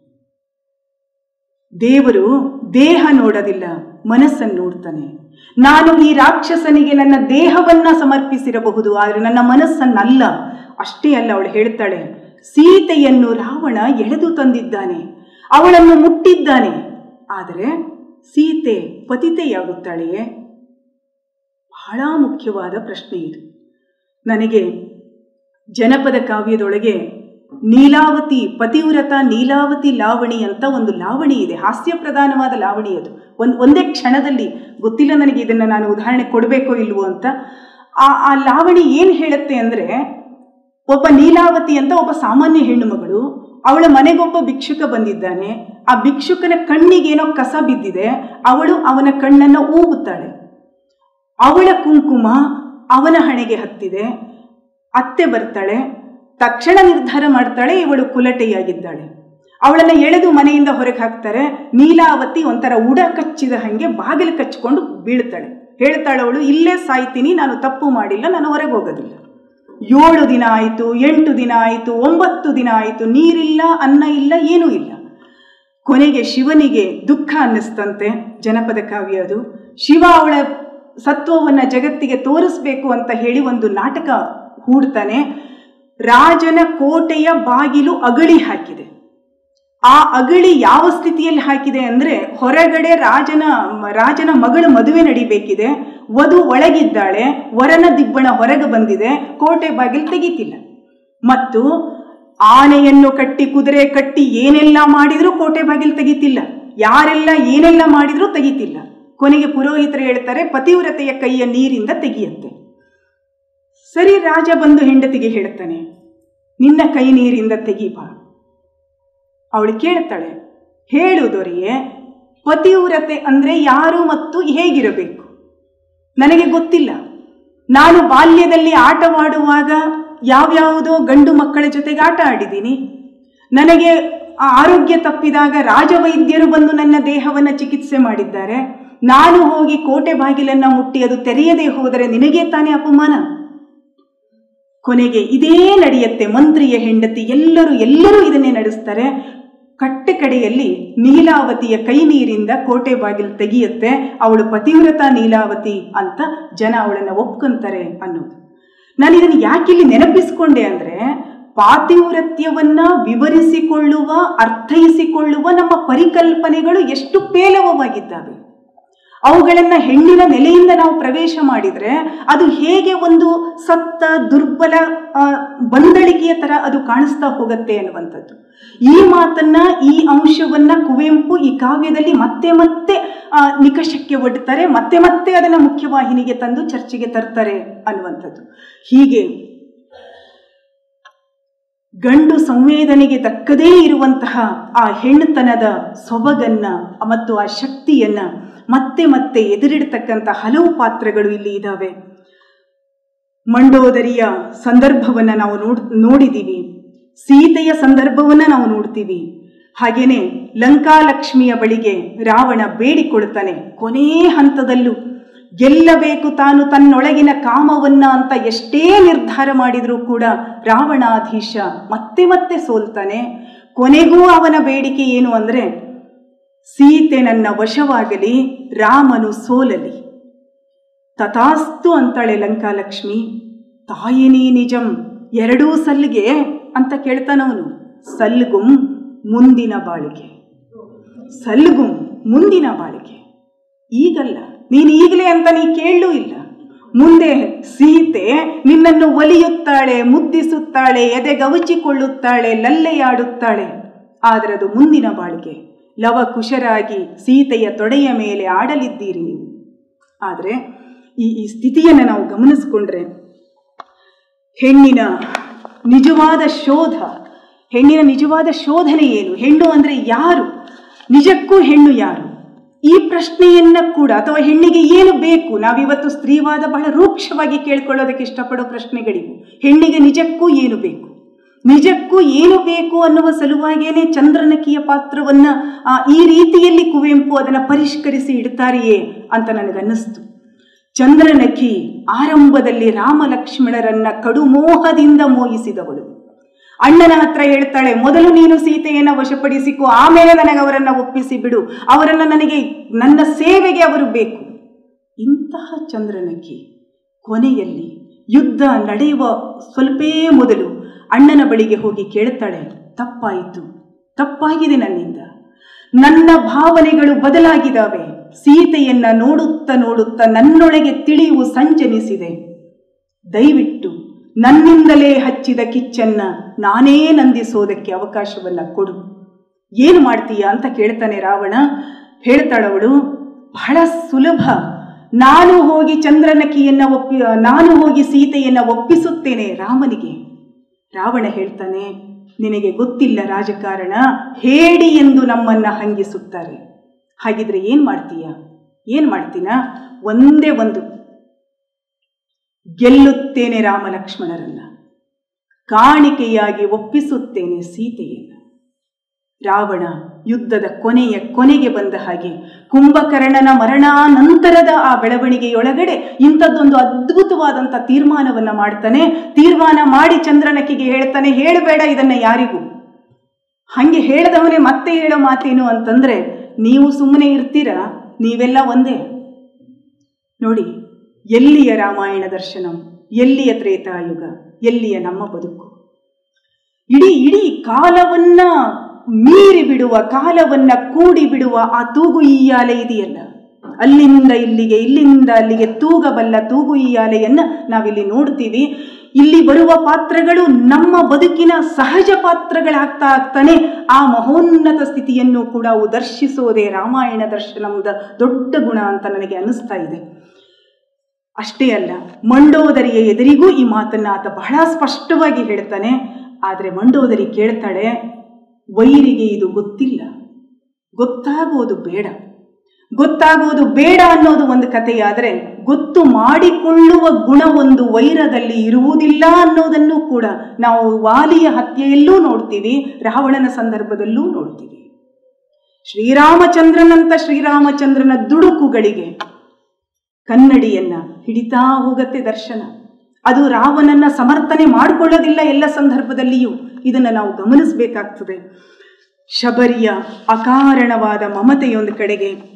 ದೇವರು ದೇಹ ನೋಡೋದಿಲ್ಲ, ಮನಸ್ಸನ್ನು ನೋಡ್ತಾನೆ. ನಾನು ಈ ರಾಕ್ಷಸನಿಗೆ ನನ್ನ ದೇಹವನ್ನ ಸಮರ್ಪಿಸಿರಬಹುದು, ಆದರೆ ನನ್ನ ಮನಸ್ಸನ್ನಲ್ಲ. ಅಷ್ಟೇ ಅಲ್ಲ, ಅವಳು ಹೇಳ್ತಾಳೆ, ಸೀತೆಯನ್ನು ರಾವಣ ಎಳೆದು ತಂದಿದ್ದಾನೆ, ಅವಳನ್ನು ಮುಟ್ಟಿದ್ದಾನೆ. ಆದರೆ ಸೀತೆ ಪತಿತೆಯಾಗುತ್ತಾಳೆಯೇ? ಬಹಳ ಮುಖ್ಯವಾದ ಪ್ರಶ್ನೆ ಇದು. ನನಗೆ ಜನಪದ ಕಾವ್ಯದೊಳಗೆ ನೀಲಾವತಿ, ಪತಿವ್ರತ, ನೀಲಾವತಿ ಲಾವಣಿ ಅಂತ ಒಂದು ಲಾವಣಿ ಇದೆ. ಹಾಸ್ಯ ಪ್ರಧಾನವಾದ ಲಾವಣಿ ಅದು. ಒಂದು, ಒಂದೇ ಕ್ಷಣದಲ್ಲಿ ಗೊತ್ತಿಲ್ಲ ನನಗೆ ಇದನ್ನು ನಾನು ಉದಾಹರಣೆ ಕೊಡಬೇಕೋ ಇಲ್ವೋ ಅಂತ. ಆ ಆ ಲಾವಣಿ ಏನು ಹೇಳುತ್ತೆ ಅಂದರೆ, ಒಬ್ಬ ನೀಲಾವತಿ ಅಂತ ಒಬ್ಬ ಸಾಮಾನ್ಯ ಹೆಣ್ಣುಮಗಳು ಅವಳ ಮನೆಗೊಬ್ಬ ಭಿಕ್ಷುಕ ಬಂದಿದ್ದಾನೆ. ಆ ಭಿಕ್ಷುಕನ ಕಣ್ಣಿಗೇನೋ ಕಸ ಬಿದ್ದಿದೆ. ಅವಳು ಅವನ ಕಣ್ಣನ್ನು ಊಗುತ್ತಾಳೆ ಅವಳ ಕುಂಕುಮ ಅವನ ಹಣೆಗೆ ಹತ್ತಿದೆ. ಅತ್ತೆ ಬರ್ತಾಳೆ. ತಕ್ಷಣ ನಿರ್ಧಾರ ಮಾಡ್ತಾಳೆ, ಇವಳು ಕುಲಟೆಯಾಗಿದ್ದಾಳೆ. ಅವಳನ್ನ ಎಳೆದು ಮನೆಯಿಂದ ಹೊರಗೆ ಹಾಕ್ತಾರೆ. ನೀಲಾವತಿ ಒಂಥರ ಉಡ ಕಚ್ಚಿದ ಹಾಗೆ ಬಾಗಿಲು ಕಚ್ಕೊಂಡು ಬೀಳ್ತಾಳೆ. ಹೇಳ್ತಾಳೆ ಅವಳು, ಇಲ್ಲೇ ಸಾಯ್ತೀನಿ, ನಾನು ತಪ್ಪು ಮಾಡಿಲ್ಲ, ನಾನು ಹೊರಗೆ ಹೋಗೋದಿಲ್ಲ. ಏಳು ದಿನ ಆಯಿತು, ಎಂಟು ದಿನ ಆಯಿತು, ಒಂಬತ್ತು ದಿನ ಆಯಿತು, ನೀರಿಲ್ಲ, ಅನ್ನ ಇಲ್ಲ, ಏನೂ ಇಲ್ಲ. ಕೊನೆಗೆ ಶಿವನಿಗೆ ದುಃಖ ಅನ್ನಿಸ್ತಂತೆ, ಜನಪದ ಕಾವ್ಯ ಅದು. ಶಿವ ಅವಳ ಸತ್ವವನ್ನು ಜಗತ್ತಿಗೆ ತೋರಿಸ್ಬೇಕು ಅಂತ ಹೇಳಿ ಒಂದು ನಾಟಕ ಹೂಡ್ತಾನೆ. ರಾಜನ ಕೋಟೆಯ ಬಾಗಿಲು ಅಗಳಿ ಹಾಕಿದೆ. ಆ ಅಗಳಿ ಯಾವ ಸ್ಥಿತಿಯಲ್ಲಿ ಹಾಕಿದೆ ಅಂದರೆ ಹೊರಗಡೆ ರಾಜನ ರಾಜನ ಮಗಳ ಮದುವೆ ನಡಿಬೇಕಿದೆ. ವಧು ಒಳಗಿದ್ದಾಳೆ, ವರನ ದಿಬ್ಬಣ ಹೊರಗೆ ಬಂದಿದೆ, ಕೋಟೆ ಬಾಗಿಲು ತೆಗಿತಿಲ್ಲ. ಮತ್ತು ಆನೆಯನ್ನು ಕಟ್ಟಿ ಕುದುರೆ ಕಟ್ಟಿ ಏನೆಲ್ಲ ಮಾಡಿದರೂ ಕೋಟೆ ಬಾಗಿಲು ತೆಗಿತಿಲ್ಲ. ಯಾರೆಲ್ಲ ಏನೆಲ್ಲ ಮಾಡಿದರೂ ತೆಗಿತಿಲ್ಲ. ಕೊನೆಗೆ ಪುರೋಹಿತರು ಹೇಳ್ತಾರೆ, ಪತಿವ್ರತೆಯ ಕೈಯ ನೀರಿಂದ ತೆಗಿಯತ್ತೆ ಸರಿ ರಾಜ ಬಂದು ಹೆಂಡತಿಗೆ ಹೇಳ್ತಾನೆ ನಿನ್ನ ಕೈ ನೀರಿಂದ ತೆಗೀಬ ಅವಳು ಕೇಳ್ತಾಳೆ, ಹೇಳು ದೊರೆಯೇ, ಪತಿವ್ರತೆ ಅಂದರೆ ಯಾರು ಮತ್ತು ಹೇಗಿರಬೇಕು? ನನಗೆ ಗೊತ್ತಿಲ್ಲ, ನಾನು ಬಾಲ್ಯದಲ್ಲಿ ಆಟವಾಡುವಾಗ ಯಾವ್ಯಾವುದೋ ಗಂಡು ಮಕ್ಕಳ ಜೊತೆಗೆ ಆಟ ಆಡಿದ್ದೀನಿ. ನನಗೆ ಆರೋಗ್ಯ ತಪ್ಪಿದಾಗ ರಾಜವೈದ್ಯರು ಬಂದು ನನ್ನ ದೇಹವನ್ನು ಚಿಕಿತ್ಸೆ ಮಾಡಿದ್ದಾರೆ. ನಾನು ಹೋಗಿ ಕೋಟೆ ಬಾಗಿಲನ್ನು ಮುಟ್ಟಿ ಅದು ತೆರೆಯದೇ ಹೋದರೆ ನಿನಗೆ ತಾನೇ ಅಪಮಾನ? ಕೊನೆಗೆ ಇದೇ ನಡೆಯುತ್ತೆ. ಮಂತ್ರಿಯ ಹೆಂಡತಿ ಎಲ್ಲರೂ ಎಲ್ಲರೂ ಇದನ್ನೇ ನಡೆಸ್ತಾರೆ. ಕಟ್ಟೆ ಕಡೆಯಲ್ಲಿ ನೀಲಾವತಿಯ ಕೈ ನೀರಿಂದ ಕೋಟೆ ಬಾಗಿಲು ತೆಗೆಯುತ್ತೆ. ಅವಳು ಪತಿವ್ರತ ನೀಲಾವತಿ ಅಂತ ಜನ ಅವಳನ್ನು ಒಪ್ಕೊಂತಾರೆ ಅನ್ನೋದು. ನಾನು ಇದನ್ನು ಯಾಕೆ ಯಾಕಿಲ್ಲಿ ನೆನಪಿಸ್ಕೊಂಡೆ ಅಂದರೆ, ಪಾತಿವ್ರತ್ಯವನ್ನ ವಿವರಿಸಿಕೊಳ್ಳುವ, ಅರ್ಥೈಸಿಕೊಳ್ಳುವ ನಮ್ಮ ಪರಿಕಲ್ಪನೆಗಳು ಎಷ್ಟು ಪೇಲವವಾಗಿದ್ದಾವೆ. ಅವುಗಳನ್ನ ಹೆಣ್ಣಿನ ನೆಲೆಯಿಂದ ನಾವು ಪ್ರವೇಶ ಮಾಡಿದ್ರೆ ಅದು ಹೇಗೆ ಒಂದು ಸತ್ತ ದುರ್ಬಲ ಬಂದಳಿಕೆಯ ತರ ಅದು ಕಾಣಿಸ್ತಾ ಹೋಗುತ್ತೆ ಅನ್ನುವಂಥದ್ದು ಈ ಮಾತನ್ನ, ಈ ಅಂಶವನ್ನ ಕುವೆಂಪು ಈ ಕಾವ್ಯದಲ್ಲಿ ಮತ್ತೆ ಮತ್ತೆ ನಿಕಷಕ್ಕೆ ಒಡ್ತಾರೆ, ಮತ್ತೆ ಮತ್ತೆ ಅದನ್ನ ಮುಖ್ಯವಾಹಿನಿಗೆ ತಂದು ಚರ್ಚೆಗೆ ತರ್ತಾರೆ ಅನ್ನುವಂಥದ್ದು. ಹೀಗೆ ಗಂಡು ಸಂವೇದನೆಗೆ ತಕ್ಕದೇ ಇರುವಂತಹ ಆ ಹೆಣ್ಣುತನದ ಸೊಬಗನ್ನ ಮತ್ತು ಆ ಶಕ್ತಿಯನ್ನ ಮತ್ತೆ ಮತ್ತೆ ಎದುರಿಡ್ತಕ್ಕಂಥ ಹಲವು ಪಾತ್ರಗಳು ಇಲ್ಲಿ ಇದ್ದಾವೆ ಮಂಡೋದರಿಯ ಸಂದರ್ಭವನ್ನ ನಾವು ನೋಡ್ ನೋಡಿದ್ದೀವಿ ಸೀತೆಯ ಸಂದರ್ಭವನ್ನ ನಾವು ನೋಡ್ತೀವಿ. ಹಾಗೇನೆ ಲಂಕಾಲಕ್ಷ್ಮಿಯ ಬಳಿಗೆ ರಾವಣ ಬೇಡಿಕೊಳ್ತಾನೆ ಕೊನೇ ಹಂತದಲ್ಲೂ. ಗೆಲ್ಲಬೇಕು ತಾನು ತನ್ನೊಳಗಿನ ಕಾಮವನ್ನ ಅಂತ ಎಷ್ಟೇ ನಿರ್ಧಾರ ಮಾಡಿದರೂ ಕೂಡ ರಾವಣಾಧೀಶ ಮತ್ತೆ ಮತ್ತೆ ಸೋಲ್ತಾನೆ. ಕೊನೆಗೂ ಅವನ ಬೇಡಿಕೆ ಏನು ಅಂದರೆ ಸೀತೆ ನನ್ನ ವಶವಾಗಲಿ, ರಾಮನು ಸೋಲಲಿ. ತಥಾಸ್ತು ಅಂತಾಳೆ ಲಂಕಾಲಕ್ಷ್ಮಿ. ತಾಯಿನಿ ನಿಜಂ, ಎರಡೂ ಸಲ್ಲಿಗೆ ಅಂತ ಕೇಳ್ತಾನವನು. ಸಲ್ಗುಂ ಮುಂದಿನ ಬಾಳಿಗೆ. ಸಲ್ಗುಂ ಮುಂದಿನ ಬಾಳಿಗೆ. ಈಗಲ್ಲ ನೀನು ಈಗಲೇ ಅಂತ ನೀ ಕೇಳಲೂ ಇಲ್ಲ. ಮುಂದೆ ಸೀತೆ ನಿನ್ನನ್ನು ಒಲಿಯುತ್ತಾಳೆ, ಮುದ್ದಿಸುತ್ತಾಳೆ, ಎದೆಗವಚಿಕೊಳ್ಳುತ್ತಾಳೆ, ಲಲ್ಲೆಯಾಡುತ್ತಾಳೆ. ಆದರೆ ಅದು ಮುಂದಿನ ಬಾಳಿಗೆ ಲವ ಕುಶರಾಗಿ ಸೀತೆಯ ತೊಡೆಯ ಮೇಲೆ ಆಡಲಿದ್ದೀರಿ ನೀವು. ಆದರೆ ಈ ಈ ಸ್ಥಿತಿಯನ್ನು ನಾವು ಗಮನಿಸ್ಕೊಂಡ್ರೆ ಹೆಣ್ಣಿನ ನಿಜವಾದ ಶೋಧ, ಹೆಣ್ಣಿನ ನಿಜವಾದ ಶೋಧನೆ ಏನು? ಹೆಣ್ಣು ಅಂದರೆ ಯಾರು? ನಿಜಕ್ಕೂ ಹೆಣ್ಣು ಯಾರು? ಈ ಪ್ರಶ್ನೆಯನ್ನ ಕೂಡ ಅಥವಾ ಹೆಣ್ಣಿಗೆ ಏನು ಬೇಕು? ನಾವಿವತ್ತು ಸ್ತ್ರೀವಾದ ಬಹಳ ರೂಕ್ಷವಾಗಿ ಕೇಳ್ಕೊಳ್ಳೋದಕ್ಕೆ ಇಷ್ಟಪಡೋ ಪ್ರಶ್ನೆಗಳಿವು. ಹೆಣ್ಣಿಗೆ ನಿಜಕ್ಕೂ ಏನು ಬೇಕು? ನಿಜಕ್ಕೂ ಏನು ಬೇಕು ಅನ್ನುವ ಸಲುವಾಗಿಯೇ ಚಂದ್ರನಕಿಯ ಪಾತ್ರವನ್ನ ಈ ರೀತಿಯಲ್ಲಿ ಕುವೆಂಪು ಅದನ್ನು ಪರಿಷ್ಕರಿಸಿ ಇಡ್ತಾರೆಯೇ ಅಂತ ನನಗನ್ನಿಸ್ತು. ಚಂದ್ರನಕಿ ಆರಂಭದಲ್ಲಿ ರಾಮ ಲಕ್ಷ್ಮಣರನ್ನ ಕಡುಮೋಹದಿಂದ ಮೋಹಿಸಿದವಳು. ಅಣ್ಣನ ಹತ್ರ ಹೇಳ್ತಾಳೆ, ಮೊದಲು ನೀನು ಸೀತೆಯನ್ನು ವಶಪಡಿಸಿಕೊ, ಆಮೇಲೆ ನನಗೆ ಅವರನ್ನು ಒಪ್ಪಿಸಿ ಬಿಡು. ಅವರನ್ನು ನನಗೆ, ನನ್ನ ಸೇವೆಗೆ ಅವರು ಬೇಕು. ಇಂತಹ ಚಂದ್ರನಿಗೆ ಕೊನೆಯಲ್ಲಿ ಯುದ್ಧ ನಡೆಯುವ ಸ್ವಲ್ಪೇ ಮೊದಲು ಅಣ್ಣನ ಬಳಿಗೆ ಹೋಗಿ ಕೇಳ್ತಾಳೆ, ತಪ್ಪಾಯಿತು, ತಪ್ಪಾಗಿದೆ ನನ್ನಿಂದ. ನನ್ನ ಭಾವನೆಗಳು ಬದಲಾಗಿದ್ದಾವೆ. ಸೀತೆಯನ್ನ ನೋಡುತ್ತಾ ನೋಡುತ್ತಾ ನನ್ನೊಳಗೆ ತಿಳಿಯುವು ಸಂಚನಿಸಿದೆ ದಯವಿಟ್ಟು ನನ್ನಿಂದಲೇ ಹಚ್ಚಿದ ಕಿಚ್ಚನ್ನ ನಾನೇ ನಂದಿಸೋದಕ್ಕೆ ಅವಕಾಶವನ್ನ ಕೊಡು. ಏನು ಮಾಡ್ತೀಯ ಅಂತ ಕೇಳ್ತಾನೆ ರಾವಣ. ಹೇಳ್ತಾಳವಳು, ಬಹಳ ಸುಲಭ. ನಾನು ಹೋಗಿ ಚಂದ್ರನಕಿಯನ್ನ ಒಪ್ಪಿ, ನಾನು ಹೋಗಿ ಸೀತೆಯನ್ನ ಒಪ್ಪಿಸುತ್ತೇನೆ ರಾಮನಿಗೆ. ರಾವಣ ಹೇಳ್ತಾನೆ, ನಿನಗೆ ಗೊತ್ತಿಲ್ಲ ರಾಜಕಾರಣ, ಹೇಳಿ ಎಂದು ನಮ್ಮನ್ನ ಹಂಗಿಸುತ್ತಾರೆ. ಹಾಗಿದ್ರೆ ಏನ್ ಮಾಡ್ತೀಯ? ಏನ್ ಮಾಡ್ತೀನ? ಒಂದೇ ಒಂದು ಗೆಲ್ಲುತ್ತೇನೆ ರಾಮ ಲಕ್ಷ್ಮಣರನ್ನ ಕಾಣಿಕೆಯಾಗಿ ಒಪ್ಪಿಸುತ್ತೇನೆ ಸೀತೆಯನ್ನ. ರಾವಣ ಯುದ್ಧದ ಕೊನೆಯ ಕೊನೆಗೆ ಬಂದ ಹಾಗೆ ಕುಂಭಕರ್ಣನ ಮರಣಾನಂತರದ ಆ ಬೆಳವಣಿಗೆಯೊಳಗಡೆ ಇಂಥದ್ದೊಂದು ಅದ್ಭುತವಾದಂಥ ತೀರ್ಮಾನವನ್ನ ಮಾಡ್ತಾನೆ. ತೀರ್ಮಾನ ಮಾಡಿ ಚಂದ್ರನಕಿಗೆ ಹೇಳ್ತಾನೆ, ಹೇಳಬೇಡ ಇದನ್ನ ಯಾರಿಗೂ. ಹಂಗೆ ಹೇಳ್ದವನೇ ಮತ್ತೆ ಹೇಳೋ ಮಾತೇನು ಅಂತಂದ್ರೆ, ನೀವು ಸುಮ್ಮನೆ ಇರ್ತೀರಾ? ನೀವೆಲ್ಲ ಒಂದೇ. ನೋಡಿ ಎಲ್ಲಿಯ ರಾಮಾಯಣ ದರ್ಶನಂ? ಎಲ್ಲಿಯ ತ್ರೇತಾಯುಗ? ಎಲ್ಲಿಯ ನಮ್ಮ ಬದುಕು? ಇಡೀ ಇಡೀ ಕಾಲವನ್ನ ಮೀರಿ ಬಿಡುವ ಕಾಲವನ್ನ ಕೂಡಿ ಬಿಡುವ ಆ ತೂಗು ಈಯಾಲೆ ಇದೆಯಲ್ಲ? ಅಲ್ಲಿಂದ ಇಲ್ಲಿಗೆ, ಇಲ್ಲಿಂದ ಅಲ್ಲಿಗೆ ತೂಗಬಲ್ಲ ತೂಗು ಈಯಾಲೆಯನ್ನ ನಾವಿಲ್ಲಿ ನೋಡ್ತೀವಿ. ಇಲ್ಲಿ ಬರುವ ಪಾತ್ರಗಳು ನಮ್ಮ ಬದುಕಿನ ಸಹಜ ಪಾತ್ರಗಳಾಗ್ತಾ ಆಗ್ತಾನೆ. ಆ ಮಹೋನ್ನತ ಸ್ಥಿತಿಯನ್ನು ಕೂಡ ಅವು ದರ್ಶಿಸೋದೇ ರಾಮಾಯಣ ದರ್ಶನದ ದೊಡ್ಡ ಗುಣ ಅಂತ ನನಗೆ ಅನಿಸ್ತಾ ಇದೆ. ಅಷ್ಟೇ ಅಲ್ಲ, ಮಂಡೋದರಿಯ ಎದುರಿಗೂ ಈ ಮಾತನ್ನು ಆತ ಬಹಳ ಸ್ಪಷ್ಟವಾಗಿ ಹೇಳ್ತಾನೆ. ಆದರೆ ಮಂಡೋದರಿ ಕೇಳ್ತಾಳೆ, ವೈರಿಗೆ ಇದು ಗೊತ್ತಿಲ್ಲ. ಗೊತ್ತಾಗೋದು ಬೇಡ. ಗೊತ್ತಾಗುವುದು ಬೇಡ ಅನ್ನೋದು ಒಂದು ಕಥೆಯಾದರೆ, ಗೊತ್ತು ಮಾಡಿಕೊಳ್ಳುವ ಗುಣ ಒಂದು ವೈರದಲ್ಲಿ ಇರುವುದಿಲ್ಲ ಅನ್ನೋದನ್ನು ಕೂಡ ನಾವು ವಾಲಿಯ ಹತ್ಯೆಯಲ್ಲೂ ನೋಡ್ತೀವಿ, ರಾವಣನ ಸಂದರ್ಭದಲ್ಲೂ ನೋಡ್ತೀವಿ. ಶ್ರೀರಾಮಚಂದ್ರನಂತ ಶ್ರೀರಾಮಚಂದ್ರನ ದುಡುಕುಗಳಿಗೆ ಕನ್ನಡಿಯನ್ನ ಹಿಡಿತಾ ಹೋಗತ್ತೆ ದರ್ಶನ. ಅದು ರಾವಣನ ಸಮರ್ಥನೆ ಮಾಡಿಕೊಳ್ಳೋದಿಲ್ಲ ಎಲ್ಲ ಸಂದರ್ಭದಲ್ಲಿಯೂ ಇದನ್ನು ನಾವು ಗಮನಿಸಬೇಕಾಗ್ತದೆ. ಶಬರಿಯ ಅಕಾರಣವಾದ ಮಮತೆಯೊಂದು ಕಡೆಗೆ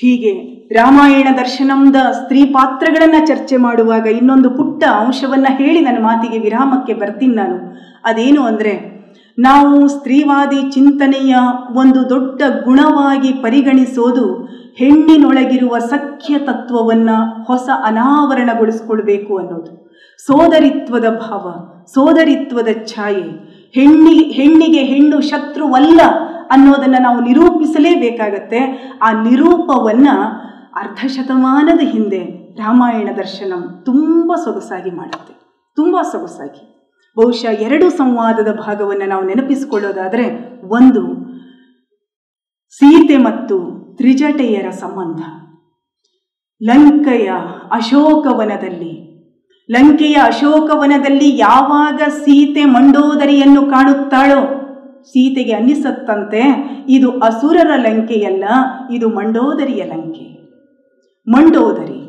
ಹೀಗೆ ರಾಮಾಯಣ ದರ್ಶನಂದ ಸ್ತ್ರೀ ಪಾತ್ರಗಳನ್ನ ಚರ್ಚೆ ಮಾಡುವಾಗ ಇನ್ನೊಂದು ಪುಟ್ಟ ಅಂಶವನ್ನ ಹೇಳಿ ನನ್ನ ಮಾತಿಗೆ ವಿರಾಮಕ್ಕೆ ಬರ್ತೀನಿ ನಾನು. ಅದೇನು ಅಂದ್ರೆ, ನಾವು ಸ್ತ್ರೀವಾದಿ ಚಿಂತನೆಯ ಒಂದು ದೊಡ್ಡ ಗುಣವಾಗಿ ಪರಿಗಣಿಸೋದು ಹೆಣ್ಣಿನೊಳಗಿರುವ ಸಖ್ಯ ತತ್ವವನ್ನು ಹೊಸ ಅನಾವರಣಗೊಳಿಸ್ಕೊಳ್ಬೇಕು ಅನ್ನೋದು. ಸೋದರಿತ್ವದ ಭಾವ, ಸೋದರಿತ್ವದ ಛಾಯೆ, ಹೆಣ್ಣಿ, ಹೆಣ್ಣಿಗೆ ಹೆಣ್ಣು ಶತ್ರುವಲ್ಲ ಅನ್ನೋದನ್ನು ನಾವು ನಿರೂಪಿಸಲೇಬೇಕಾಗತ್ತೆ. ಆ ನಿರೂಪವನ್ನು ಅರ್ಧ ಶತಮಾನದ ಹಿಂದೆ ರಾಮಾಯಣ ದರ್ಶನಂ ತುಂಬ ಸೊಗಸಾಗಿ ಮಾಡುತ್ತೆ. ತುಂಬ ಸೊಗಸಾಗಿ. ಬಹುಶಃ ಎರಡು ಸಂವಾದದ ಭಾಗವನ್ನು ನಾವು ನೆನಪಿಸಿಕೊಳ್ಳೋದಾದರೆ, ಒಂದು ಸೀತೆ ಮತ್ತು ತ್ರಿಜಟೆಯರ ಸಂಬಂಧ. ಲಂಕೆಯ ಅಶೋಕವನದಲ್ಲಿ ಲಂಕೆಯ ಅಶೋಕವನದಲ್ಲಿ ಯಾವಾಗ ಸೀತೆ ಮಂಡೋದರಿಯನ್ನು ಕಾಣುತ್ತಾಳೋ, ಸೀತೆಗೆ ಅನ್ನಿಸತ್ತಂತೆ ಇದು ಅಸುರರ ಲಂಕೆಯಲ್ಲ, ಇದು ಮಂಡೋದರಿಯ ಲಂಕೆ. ಮಂಡೋದರಿ,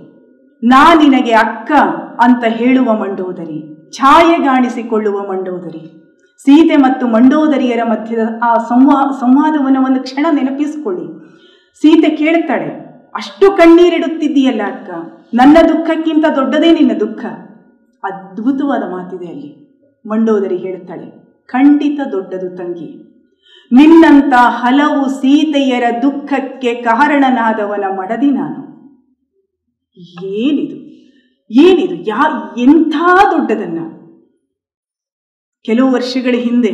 ನಾ ನಿನಗೆ ಅಕ್ಕ ಅಂತ ಹೇಳುವ ಮಂಡೋದರಿ ಛಾಯೆಗಾಣಿಸಿಕೊಳ್ಳುವ ಮಂಡೋದರಿ. ಸೀತೆ ಮತ್ತು ಮಂಡೋದರಿಯರ ಮಧ್ಯದ ಆ ಸಂವಾ ಸಂವಾದವನ್ನು ಒಂದು ಕ್ಷಣ ನೆನಪಿಸಿಕೊಳ್ಳಿ. ಸೀತೆ ಕೇಳ್ತಾಳೆ ಅಷ್ಟು ಕಣ್ಣೀರಿಡುತ್ತಿದ್ದೀಯಲ್ಲ ಅಕ್ಕ, ನನ್ನ ದುಃಖಕ್ಕಿಂತ ದೊಡ್ಡದೇ ನಿನ್ನ ದುಃಖ. ಅದ್ಭುತವಾದ ಮಾತಿದೆ ಅಲ್ಲಿ. ಮಂಡೋದರಿ ಹೇಳ್ತಾಳೆ ಖಂಡಿತ ದೊಡ್ಡದು ತಂಗಿ ನಿನ್ನಂತ ಹಲವು ಸೀತೆಯರ ದುಃಖಕ್ಕೆ ಕಾರಣನಾದವನ ಮಡದಿ ನಾನು. ಏನಿದು ಏನಿದು, ಯಾ ಎಂಥ ದೊಡ್ಡದನ್ನ? ಕೆಲವು ವರ್ಷಗಳ ಹಿಂದೆ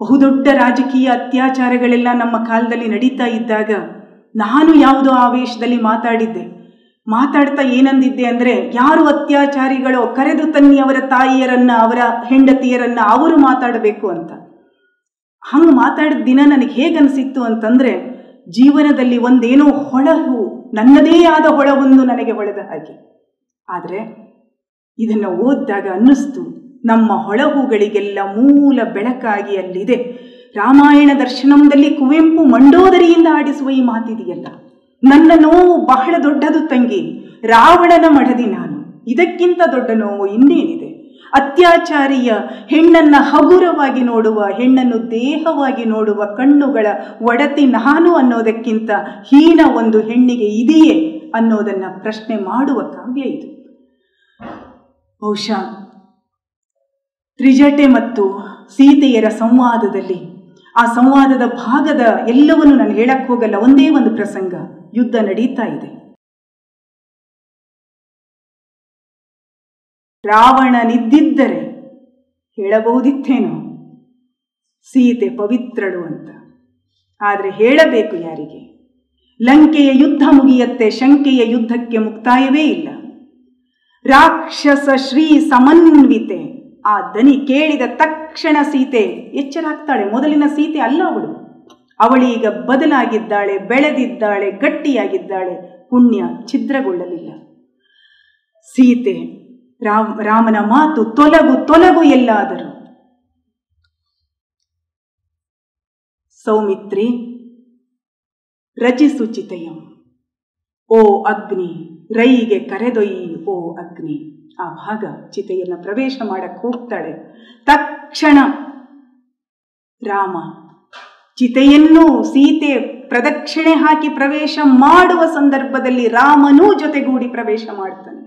ಬಹುದೊಡ್ಡ ರಾಜಕೀಯ ಅತ್ಯಾಚಾರಗಳೆಲ್ಲ ನಮ್ಮ ಕಾಲದಲ್ಲಿ ನಡೀತಾ ಇದ್ದಾಗ ನಾನು ಯಾವುದೋ ಆವೇಶದಲ್ಲಿ ಮಾತಾಡಿದ್ದೆ. ಮಾತಾಡ್ತಾ ಏನಂದಿದ್ದೆ ಅಂದರೆ ಯಾರು ಅತ್ಯಾಚಾರಿಗಳೋ ಕರೆದು ತನ್ನಿ ಅವರ ತಾಯಿಯರನ್ನ, ಅವರ ಹೆಂಡತಿಯರನ್ನ ಅವರು ಮಾತಾಡಬೇಕು ಅಂತ. ಹಂಗೆ ಮಾತಾಡಿದ ದಿನ ನನಗೆ ಹೇಗನಿಸಿತ್ತು ಅಂತಂದರೆ ಜೀವನದಲ್ಲಿ ಒಂದೇನೋ ಹೊಳಹು, ನನ್ನದೇ ಆದ ಹೊಳವೊಂದು ನನಗೆ ಹೊಳೆದ ಹಾಗೆ. ಆದರೆ ಇದನ್ನು ಓದಿದಾಗ ಅನ್ನಿಸ್ತು. ನಮ್ಮ ಹೊಳಹುಗಳಿಗೆಲ್ಲ ಮೂಲ ಬೆಳಕಾಗಿ ಅಲ್ಲಿದೆ ರಾಮಾಯಣ ದರ್ಶನಂದಲ್ಲಿ ಕುವೆಂಪು ಮಂಡೋದರಿಯಿಂದ ಆಡಿಸುವ ಈ ಮಾತಿದೆಯಲ್ಲ. ನನ್ನ ನೋವು ಬಹಳ ದೊಡ್ಡದು ತಂಗಿ, ರಾವಣನ ಮಡದಿ ನಾನು. ಇದಕ್ಕಿಂತ ದೊಡ್ಡ ನೋವು ಇನ್ನೇನಿದೆ? ಅತ್ಯಾಚಾರಿಯ ಹೆಣ್ಣನ್ನ ಹಗುರವಾಗಿ ನೋಡುವ, ಹೆಣ್ಣನ್ನು ದೇಹವಾಗಿ ನೋಡುವ ಕಣ್ಣುಗಳ ಒಡತಿ ನಾನು ಅನ್ನೋದಕ್ಕಿಂತ ಹೀನ ಒಂದು ಹೆಣ್ಣಿಗೆ ಇದೆಯೇ ಅನ್ನೋದನ್ನ ಪ್ರಶ್ನೆ ಮಾಡುವ ಕಾವ್ಯ ಇದು. ಬಹುಶಃ ತ್ರಿಜಟೆ ಮತ್ತು ಸೀತೆಯರ ಸಂವಾದದಲ್ಲಿ. ಆ ಸಂವಾದದ ಭಾಗದ ಎಲ್ಲವನ್ನು ನಾನು ಹೇಳಕ್ಕೆ ಹೋಗಲ್ಲ, ಒಂದೇ ಒಂದು ಪ್ರಸಂಗ, ಯುದ್ಧ ನಡೀತಾ ಇದೆ. ರಾವಣನಿದ್ದಿದ್ದರೆ ಹೇಳಬಹುದಿತ್ತೇನೋ? ಸೀತೆ ಪವಿತ್ರಳು ಅಂತ. ಆದರೆ ಹೇಳಬೇಕು ಯಾರಿಗೆ? ಲಂಕೆಯ ಯುದ್ಧ ಮುಗಿಯತ್ತೆ, ಶಂಕೆಯ ಯುದ್ಧಕ್ಕೆ ಮುಕ್ತಾಯವೇ ಇಲ್ಲ. ರಾಕ್ಷಸ ಶ್ರೀ ಸಮನ್ವಿತೆ ಆ ದನಿ ಕೇಳಿದ ತಕ್ಷಣ ಸೀತೆ ಎಚ್ಚರಾಗ್ತಾಳೆ. ಮೊದಲಿನ ಸೀತೆ ಅಲ್ಲ ಅವಳು. ಅವಳೀಗ ಬದಲಾಗಿದ್ದಾಳೆ, ಬೆಳೆದಿದ್ದಾಳೆ, ಗಟ್ಟಿಯಾಗಿದ್ದಾಳೆ. ಪುಣ್ಯ ಛಿದ್ರಗೊಳ್ಳಲಿಲ್ಲ. ಸೀತೆ ರಾಮ್, ರಾಮನ ಮಾತು ತೊಲಗು ತೊಲಗು ಎಲ್ಲಾದರೂ. ಸೌಮಿತ್ರಿ, ರಚಿಸು ಚಿತೆಯಂ. ಓ ಅಗ್ನಿ, ರೈಗೆ ಕರೆದೊಯ್ಯಿ, ಓ ಅಗ್ನಿ. ಆ ಭಾಗ ಚಿತೆಯನ್ನು ಪ್ರವೇಶ ಮಾಡಕ್ಕೆ ಹೋಗ್ತಾಳೆ. ತಕ್ಷಣ ರಾಮ ಚಿತೆಯನ್ನು ಸೀತೆ ಪ್ರದಕ್ಷಿಣೆ ಹಾಕಿ ಪ್ರವೇಶ ಮಾಡುವ ಸಂದರ್ಭದಲ್ಲಿ ರಾಮನೂ ಜೊತೆಗೂಡಿ ಪ್ರವೇಶ ಮಾಡ್ತಾನೆ.